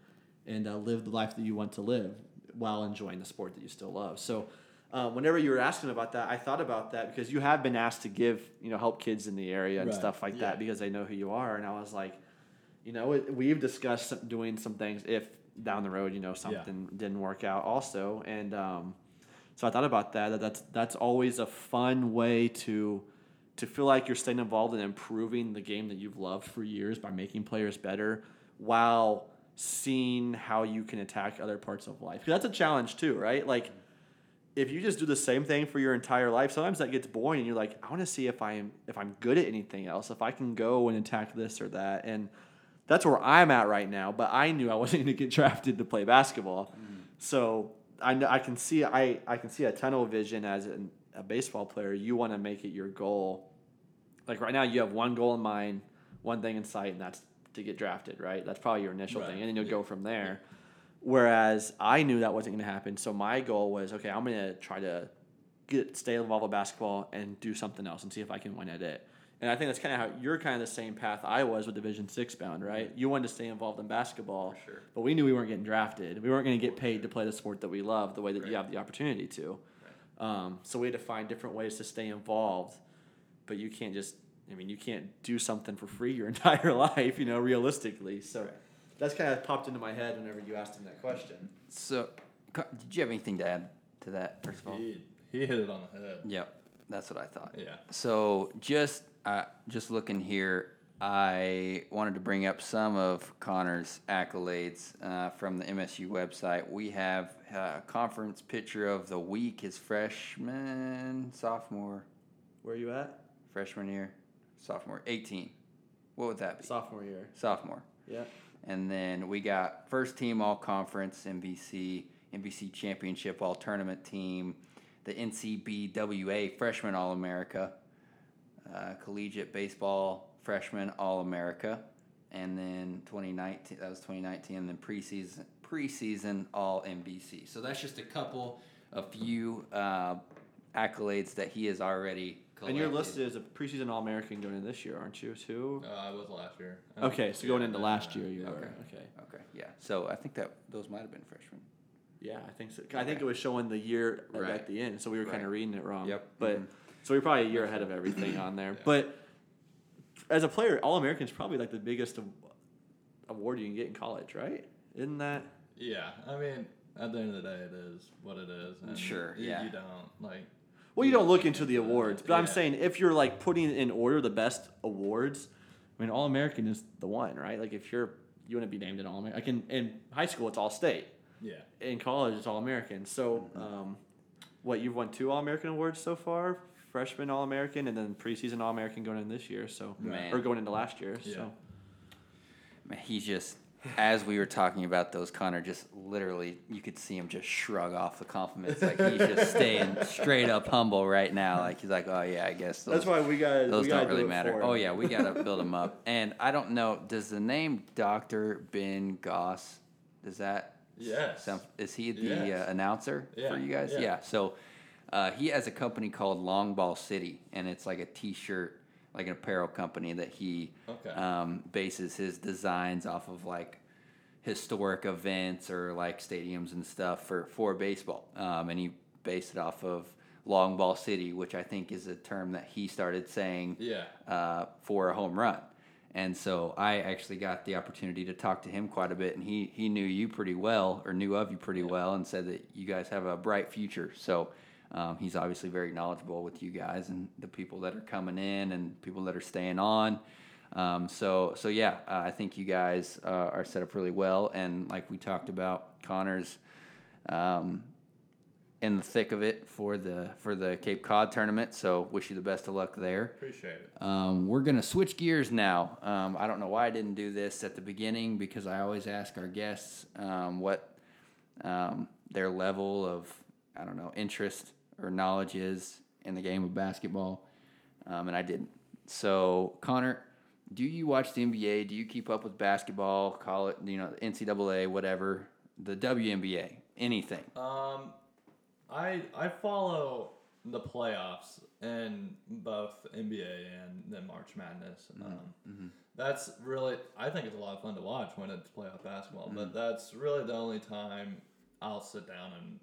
and uh, live the life that you want to live while enjoying the sport that you still love so um, whenever you were asking about that, I thought about that because you have been asked to give, you know, help kids in the area and Right. stuff like Yeah. that because they know who you are. And I was like, you know, it, we've discussed doing some things if down the road, you know, something didn't work out also. And um, so I thought about that, that. That's that's always a fun way to to feel like you're staying involved in improving the game that you've loved for years by making players better while seeing how you can attack other parts of life. that's a challenge too, right? Like if you just do the same thing for your entire life, sometimes that gets boring and you're like, I want to see if I'm if I'm good at anything else, if I can go and attack this or that. And that's where I'm at right now, but I knew I wasn't going to get drafted to play basketball. Mm. So I, I can see I, I can see a tunnel vision as an, a baseball player. You want to make it your goal. Like right now, you have one goal in mind, one thing in sight, and that's to get drafted. Right? That's probably your initial Right. thing, and then you'll Yeah. go from there. Whereas I knew that wasn't going to happen, so my goal was okay. I'm going to try to get stay involved with basketball and do something else and see if I can win at it. And I think that's kind of how you're kind of the same path I was with Division Six bound, right? You wanted to stay involved in basketball, For sure. but we knew we weren't getting drafted. We weren't going to get paid to play the sport that we love the way that you have the opportunity to. Um, so we had to find different ways to stay involved, but you can't just. I mean, you can't do something for free your entire life, you know, realistically. So Right. that's kind of popped into my head whenever you asked him that question. So, did you have anything to add to that? First of all, He, he hit it on the head. yep, that's what I thought. Yeah. So just uh, just looking here, I wanted to bring up some of Connor's accolades uh, from the MSU website. We have a conference picture of the week, his freshman, sophomore, Where are you at? freshman year, sophomore, eighteen. What would that be? Sophomore year. sophomore. Yeah. And then we got first team all conference MVC, MVC championship all tournament team, the NCBWA freshman all America, uh, collegiate baseball freshman all America, and then 2019 that was 2019, and then preseason preseason all MVC. So that's just a couple, a few uh, accolades that he has already. And you're collected. listed as a preseason All American going in this year, aren't you, too? Uh, I was last year. Okay, so going into last year, you were. Okay. Okay. Okay, yeah. So I think that those might have been freshmen. Yeah, I think so. I think Okay. it was showing the year at- Right. at the end, so we were kind of reading it wrong. Yep. But Mhm. So we're probably a year ahead of everything on there. Yeah. But as a player, All American is probably like the biggest award you can get in college, right? Isn't that? Yeah, I mean, at the end of the day, it is what it is. And Sure, you, yeah. You don't like. Well, you don't look into the awards, but I'm saying if you're like putting in order the best awards, I mean, All American is the one, right? Like if you're you want to be named an All American, like in, in high school it's All State, Yeah. in college it's All American. So, um, what you've won two All American awards so far, freshman All American, and then preseason All American going in this year. So Man. or going into last year. Yeah. So Man, he's just as we were talking about those, Connor just literally you could see him just shrug off the compliments, like he's just staying straight up humble right now. Like he's like, oh yeah, I guess those, that's why we got those we don't really do matter. Oh yeah, we gotta build him up. And I don't know, does the name Doctor Ben Goss, does that Yes. sound? Is he the Yes. uh, announcer Yeah, for you guys? yeah. So uh, he has a company called Long Ball City, and it's like a T-shirt, like an apparel company that he Okay. um, bases his designs off of like historic events or like stadiums and stuff for for baseball. Um, and he based it off of long ball city, which I think is a term that he started saying Yeah. uh, for a home run. And so I actually got the opportunity to talk to him quite a bit, and he he knew you pretty well or knew of you pretty well, and said that you guys have a bright future. So. Um, he's obviously very knowledgeable with you guys and the people that are coming in and people that are staying on. Um, so so yeah, uh, I think you guys uh, are set up really well, and like we talked about, Connor's um, in the thick of it for the for the Cape Cod tournament. So wish you the best of luck there. Appreciate it. Um, we're gonna switch gears now. Um, I don't know why I didn't do this at the beginning because I always ask our guests um, what um, their level of I don't know interest or knowledge is in the game of basketball, um, and I didn't. So Connor, do you watch the NBA? Do you keep up with basketball? Call it you know NCAA, whatever, the WNBA, anything? Um, I I follow the playoffs in both NBA and then March Madness. Um, That's really I think it's a lot of fun to watch when it's playoff basketball. But that's really the only time I'll sit down and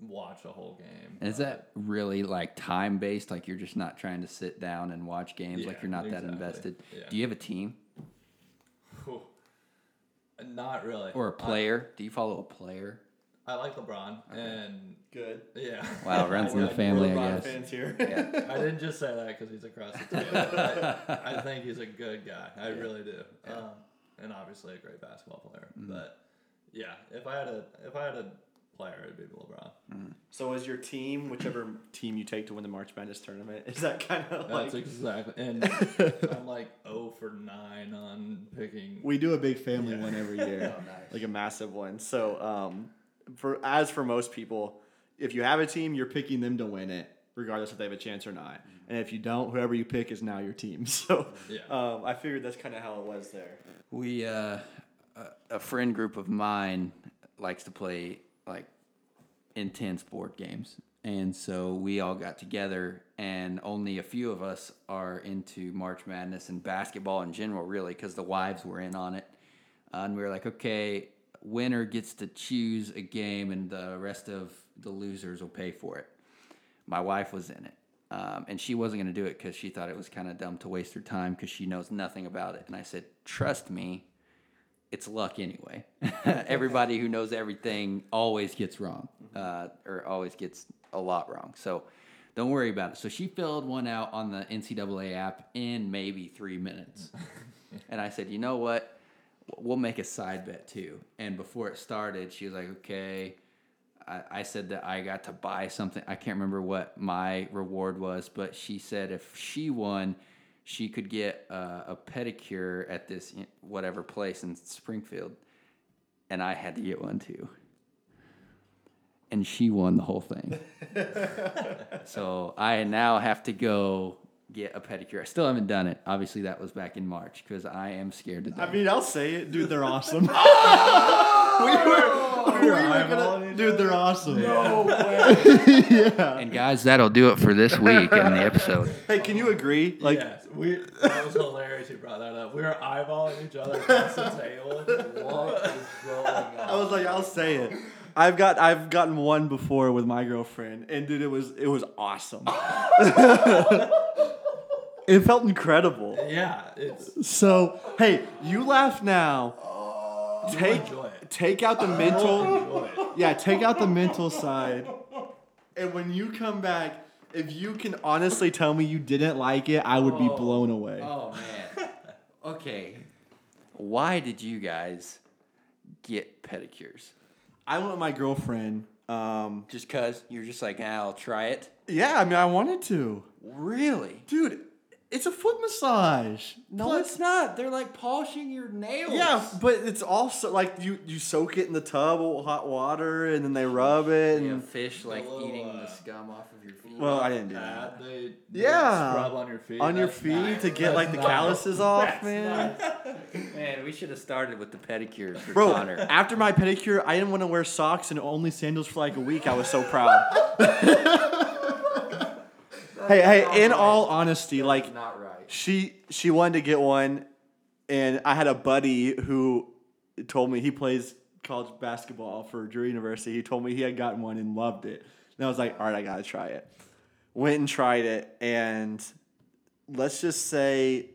watch a whole game. And is that really like time based? Like you're just not trying to sit down and watch games. like you're not that invested. Yeah. Do you have a team Whew. Not really. or a player? Do you follow a player? I, I like LeBron, and Good. yeah. Wow, runs in the I- family, I guess. fans here. Yeah. I didn't just say that because he's across the table. I, I think he's a good guy. I really do. Um, and obviously a great basketball player. Mm-hmm. But yeah, if I had a if I had a player, it'd be LeBron. So is your team, whichever team you take to win the March Madness tournament, is that kind of That's like exactly. And I'm like 0 for 9 on picking. we do a big family Yeah. one every year, Oh, nice. like a massive one. So um, for as for most people, if you have a team, you're picking them to win it, regardless if they have a chance or not. And if you don't, whoever you pick is now your team. So Yeah. um, I figured that's kind of how it was there. We, uh, a- a friend group of mine likes to play like intense board games. And so we all got together, and only a few of us are into March Madness and basketball in general, really, because the wives were in on it. Uh, and we were like, okay, winner gets to choose a game, and the rest of the losers will pay for it. My wife was in it. Um, and she wasn't going to do it because she thought it was kind of dumb to waste her time because she knows nothing about it. And I said, trust me, it's luck anyway. Everybody who knows everything always gets wrong, uh, or always gets a lot wrong. So don't worry about it. So she filled one out on the NCAA app in maybe three minutes. and I said, you know what? We'll make a side bet too. And before it started, she was like, okay. I, I said that I got to buy something. I can't remember what my reward was, but she said if she won, she could get uh, a pedicure at this whatever place in Springfield, and I had to get one too. And she won the whole thing. so I now have to go get a pedicure. I still haven't done it. Obviously, that was back in March because I am scared to death. I mean, I'll say it, dude. They're awesome. we were, we were gonna, dude. They're awesome. and guys, that'll do it for this week in the episode. Hey, can you agree? Like, yes, we that was hilarious. You brought that up. We were eyeballing each other across the table. What is going on? I was like, I'll say it. I've got I've gotten one before with my girlfriend, and dude, it was it was awesome. it felt incredible. yeah, it's So hey, you laugh now. Oh, Take enjoy it. Take out the mental. Yeah, take out the mental side. And when you come back, if you can honestly tell me you didn't like it, I would be Oh. blown away. Oh man. Okay. Why did you guys get pedicures? I went with my girlfriend. Um, Just cause you're just like, ah, I'll try it. yeah, I mean, I wanted to. Really? Dude, it's a foot massage. No, Plus- it's not. They're like polishing your nails. Yeah, but it's also like you you soak it in the tub with hot water and then they rub it You and have fish like little, eating uh, the scum off of your feet. well, I didn't do that. That, they, they Yeah. scrub on your feet. On your feet nice. to get That's like the nice. calluses off, That's man. nice. man, we should have started with the pedicure for Bro, Connor. after my pedicure, I didn't want to wear socks and only sandals for like a week. I was so proud. hey, hey, in all honesty, like right. she she wanted to get one and i had a buddy who told me he plays college basketball for drew university. He told me he had gotten one and loved it. And i was like all right i gotta try it. Went and tried it and let's just say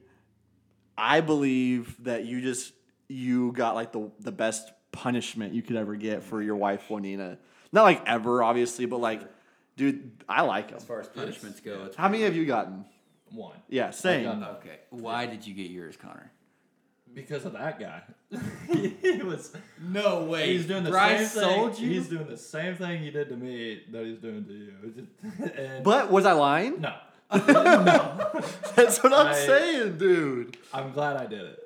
i believe that you just you got like the the best punishment you could ever get for your wife juanina not like ever obviously but like dude i like them As far as punishments go, it's how many have you gotten One. yeah same gotten- okay. Why did you get yours, Connor? Because of that guy. he was. No way. He's doing the Bryce same thing. sold you. He's doing the same thing he did to me that he's doing to you. and but was i lying no, no. That's what I'm I- saying, dude. I'm glad I did it.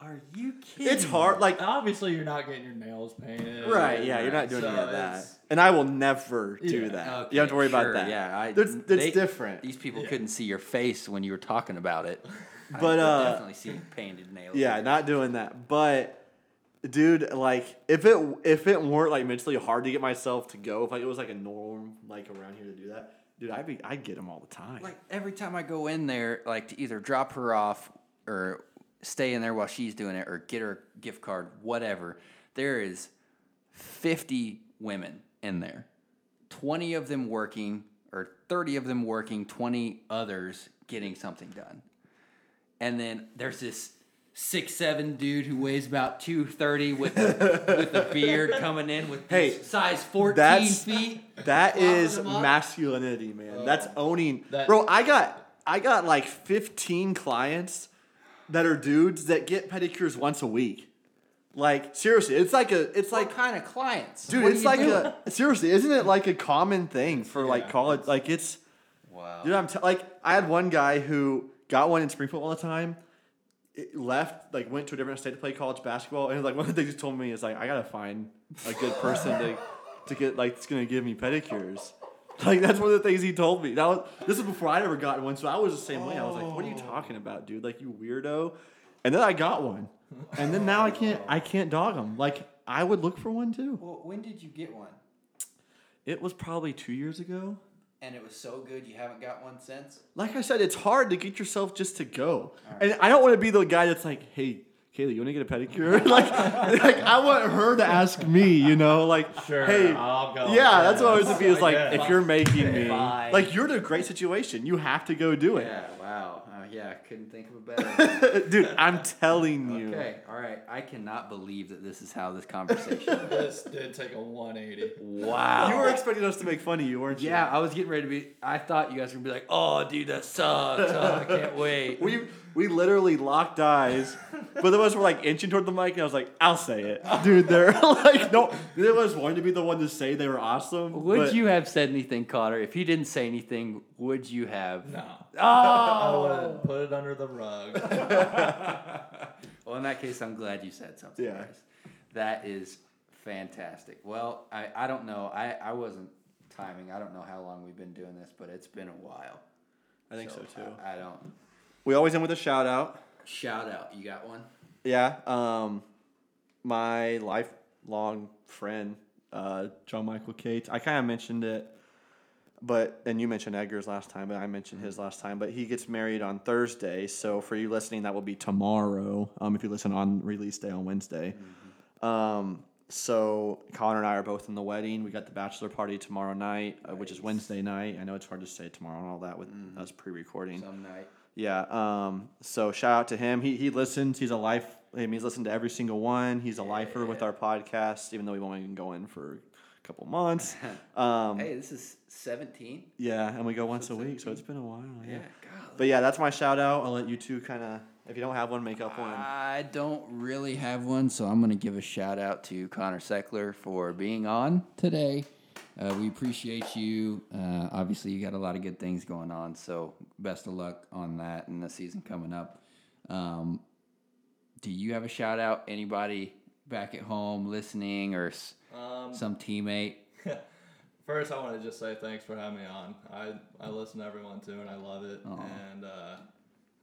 Are you kidding? It's hard, like Obviously, you're not getting your nails painted. right, yeah. You're not doing So any of that, and I will never do Yeah. that. Okay, you don't have to worry sure, about that. Yeah, I, it's, it's they- different. These people Yeah. couldn't see your face when you were talking about it. But, could uh, definitely see painted nails. Yeah, not doing that. But, dude, like if it if it weren't like mentally hard to get myself to go, if like it was like a norm like around here to do that, dude, I'd be I'd get them all the time. like every time I go in there, like to either drop her off or stay in there while she's doing it or get her a gift card, whatever. There is fifty women in there 20 of them working or 30 of them working, 20 others getting something done. And then there's this six seven dude who weighs about 230 with a, with a beard coming in with Hey, size 14 that's- feet. That is masculinity, man. That's oh, owning. That- Bro, I got I got like 15 clients that are dudes that get pedicures once a week. Like seriously, it's like a it's Like like kind of clients. dude, What it's like doing? a seriously, isn't it like a common thing for like Yeah. college like it's wow. Dude, I'm t- like, I had one guy who got one in Springfield all the time. It left, like, went to a different state to play college basketball, and like one of the things he told me is like, I gotta find a good person to, to get like, it's gonna give me pedicures. Like that's one of the things he told me. That was this is before I'd ever gotten one, so I was the same way. I was like, "What are you oh. talking about, dude? Like you weirdo." And then I got one, and then now I can't I can't dog them. Like I would look for one too. Well, when did you get one? It was probably two years ago. And it was so good you haven't got one since? like I said, it's hard to get yourself just to go. And I don't want to be the guy that's like, hey, Kaylee, you want to get a pedicure? like, like, I want her to ask me, you know, like, Sure, hey, I'll go. yeah, that's what I was Yes, to be. Is like, guess. if you're making me, Fine. like, you're in a great situation. You have to go do it. Yeah, wow. Uh, yeah, I couldn't think of a better. Dude, I'm telling you. Okay, all right. I cannot believe that this is how this conversation. This did take a 180. Wow. You were expecting us to make fun of you, weren't you? yeah, I was getting ready to be. I thought you guys were gonna be like, "Oh, dude, that sucks. Oh, I can't wait." We we literally locked eyes. Both of us were like inching toward the mic, and I was like, "I'll say it, dude." They're like, no, neither of wanting to be the one to say they were awesome. would but- you have said anything, Connor? If he didn't say anything, would you have? No. Oh! I Oh. would have put it under the rug. well, in that case, I'm glad you said something. Yeah. Bryce. That is fantastic. Well, I, I don't know. I, I wasn't timing. I don't know how long we've been doing this, but it's been a while. I think so, too. I, I don't. We always end with a shout out. Shout out. You got one? Yeah. Um, my lifelong friend, uh, John Michael Cates. I kind of mentioned it, but and you mentioned Edgar's last time, but I mentioned his last time. But he gets married on Thursday, so for you listening, that will be tomorrow. Um, if you listen on release day on Wednesday. Um, so Connor and I are both in the wedding. We got the bachelor party tomorrow night, uh, which is Wednesday night. I know it's hard to say tomorrow and all that with us pre-recording. Some night. Yeah. Um, so shout out to him. He he listens. He's a life. I mean, he's listened to every single one. He's a lifer with our podcast, even though we've only been going for a couple months. Um, Hey, this is 17. yeah, and we go once a week, so it's been a while. Yeah. Yeah. But yeah, that's my shout out. I'll let you two kind of, if you don't have one, make up one. I don't really have one, so I'm going to give a shout out to Connor Seckler for being on today. Uh, we appreciate you. Uh, obviously, you got a lot of good things going on, so best of luck on that and the season coming up. Um, do you have a shout out? Anybody back at home listening or s- Um, some teammate? First, I want to just say thanks for having me on. I, I listen to everyone too, and I love it. And uh,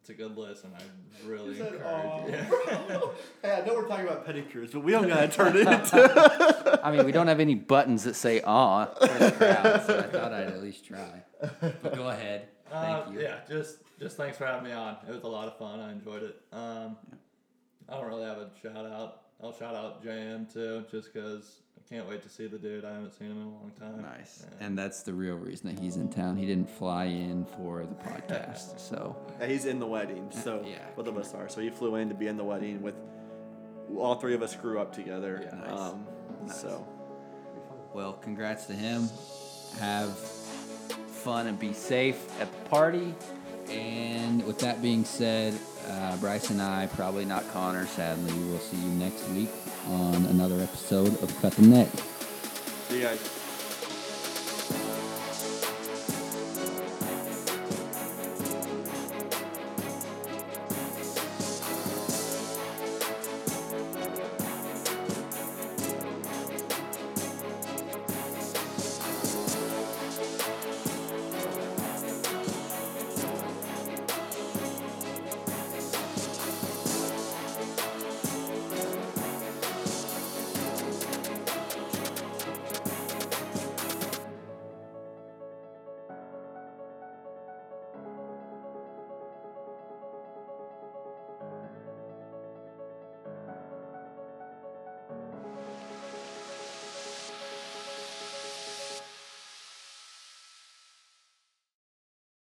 it's a good listen. I really encourage you. Hey, I know we're talking about pedicures, but we don't gotta turn it into. I mean, we don't have any buttons that say "ah" for the crowd, so I thought I'd at least try. But go ahead. Thank Uh, you. Yeah, just just thanks for having me on. It was a lot of fun. I enjoyed it. Um, I don't really have a shout out. I'll shout out JM too, just because I can't wait to see the dude. I haven't seen him in a long time. Nice. And that's the real reason that he's in town. He didn't fly in for the podcast. So, Yeah, he's in the wedding, so Yeah. both of us are. So he flew in to be in the wedding with. All three of us grew up together. Yeah. Nice. Um, So. well, congrats to him. Have fun and be safe at the party. And with that being said, uh, Bryce and I, probably not Connor, sadly, we'll see you next week on another episode of Cut the Net. See you guys.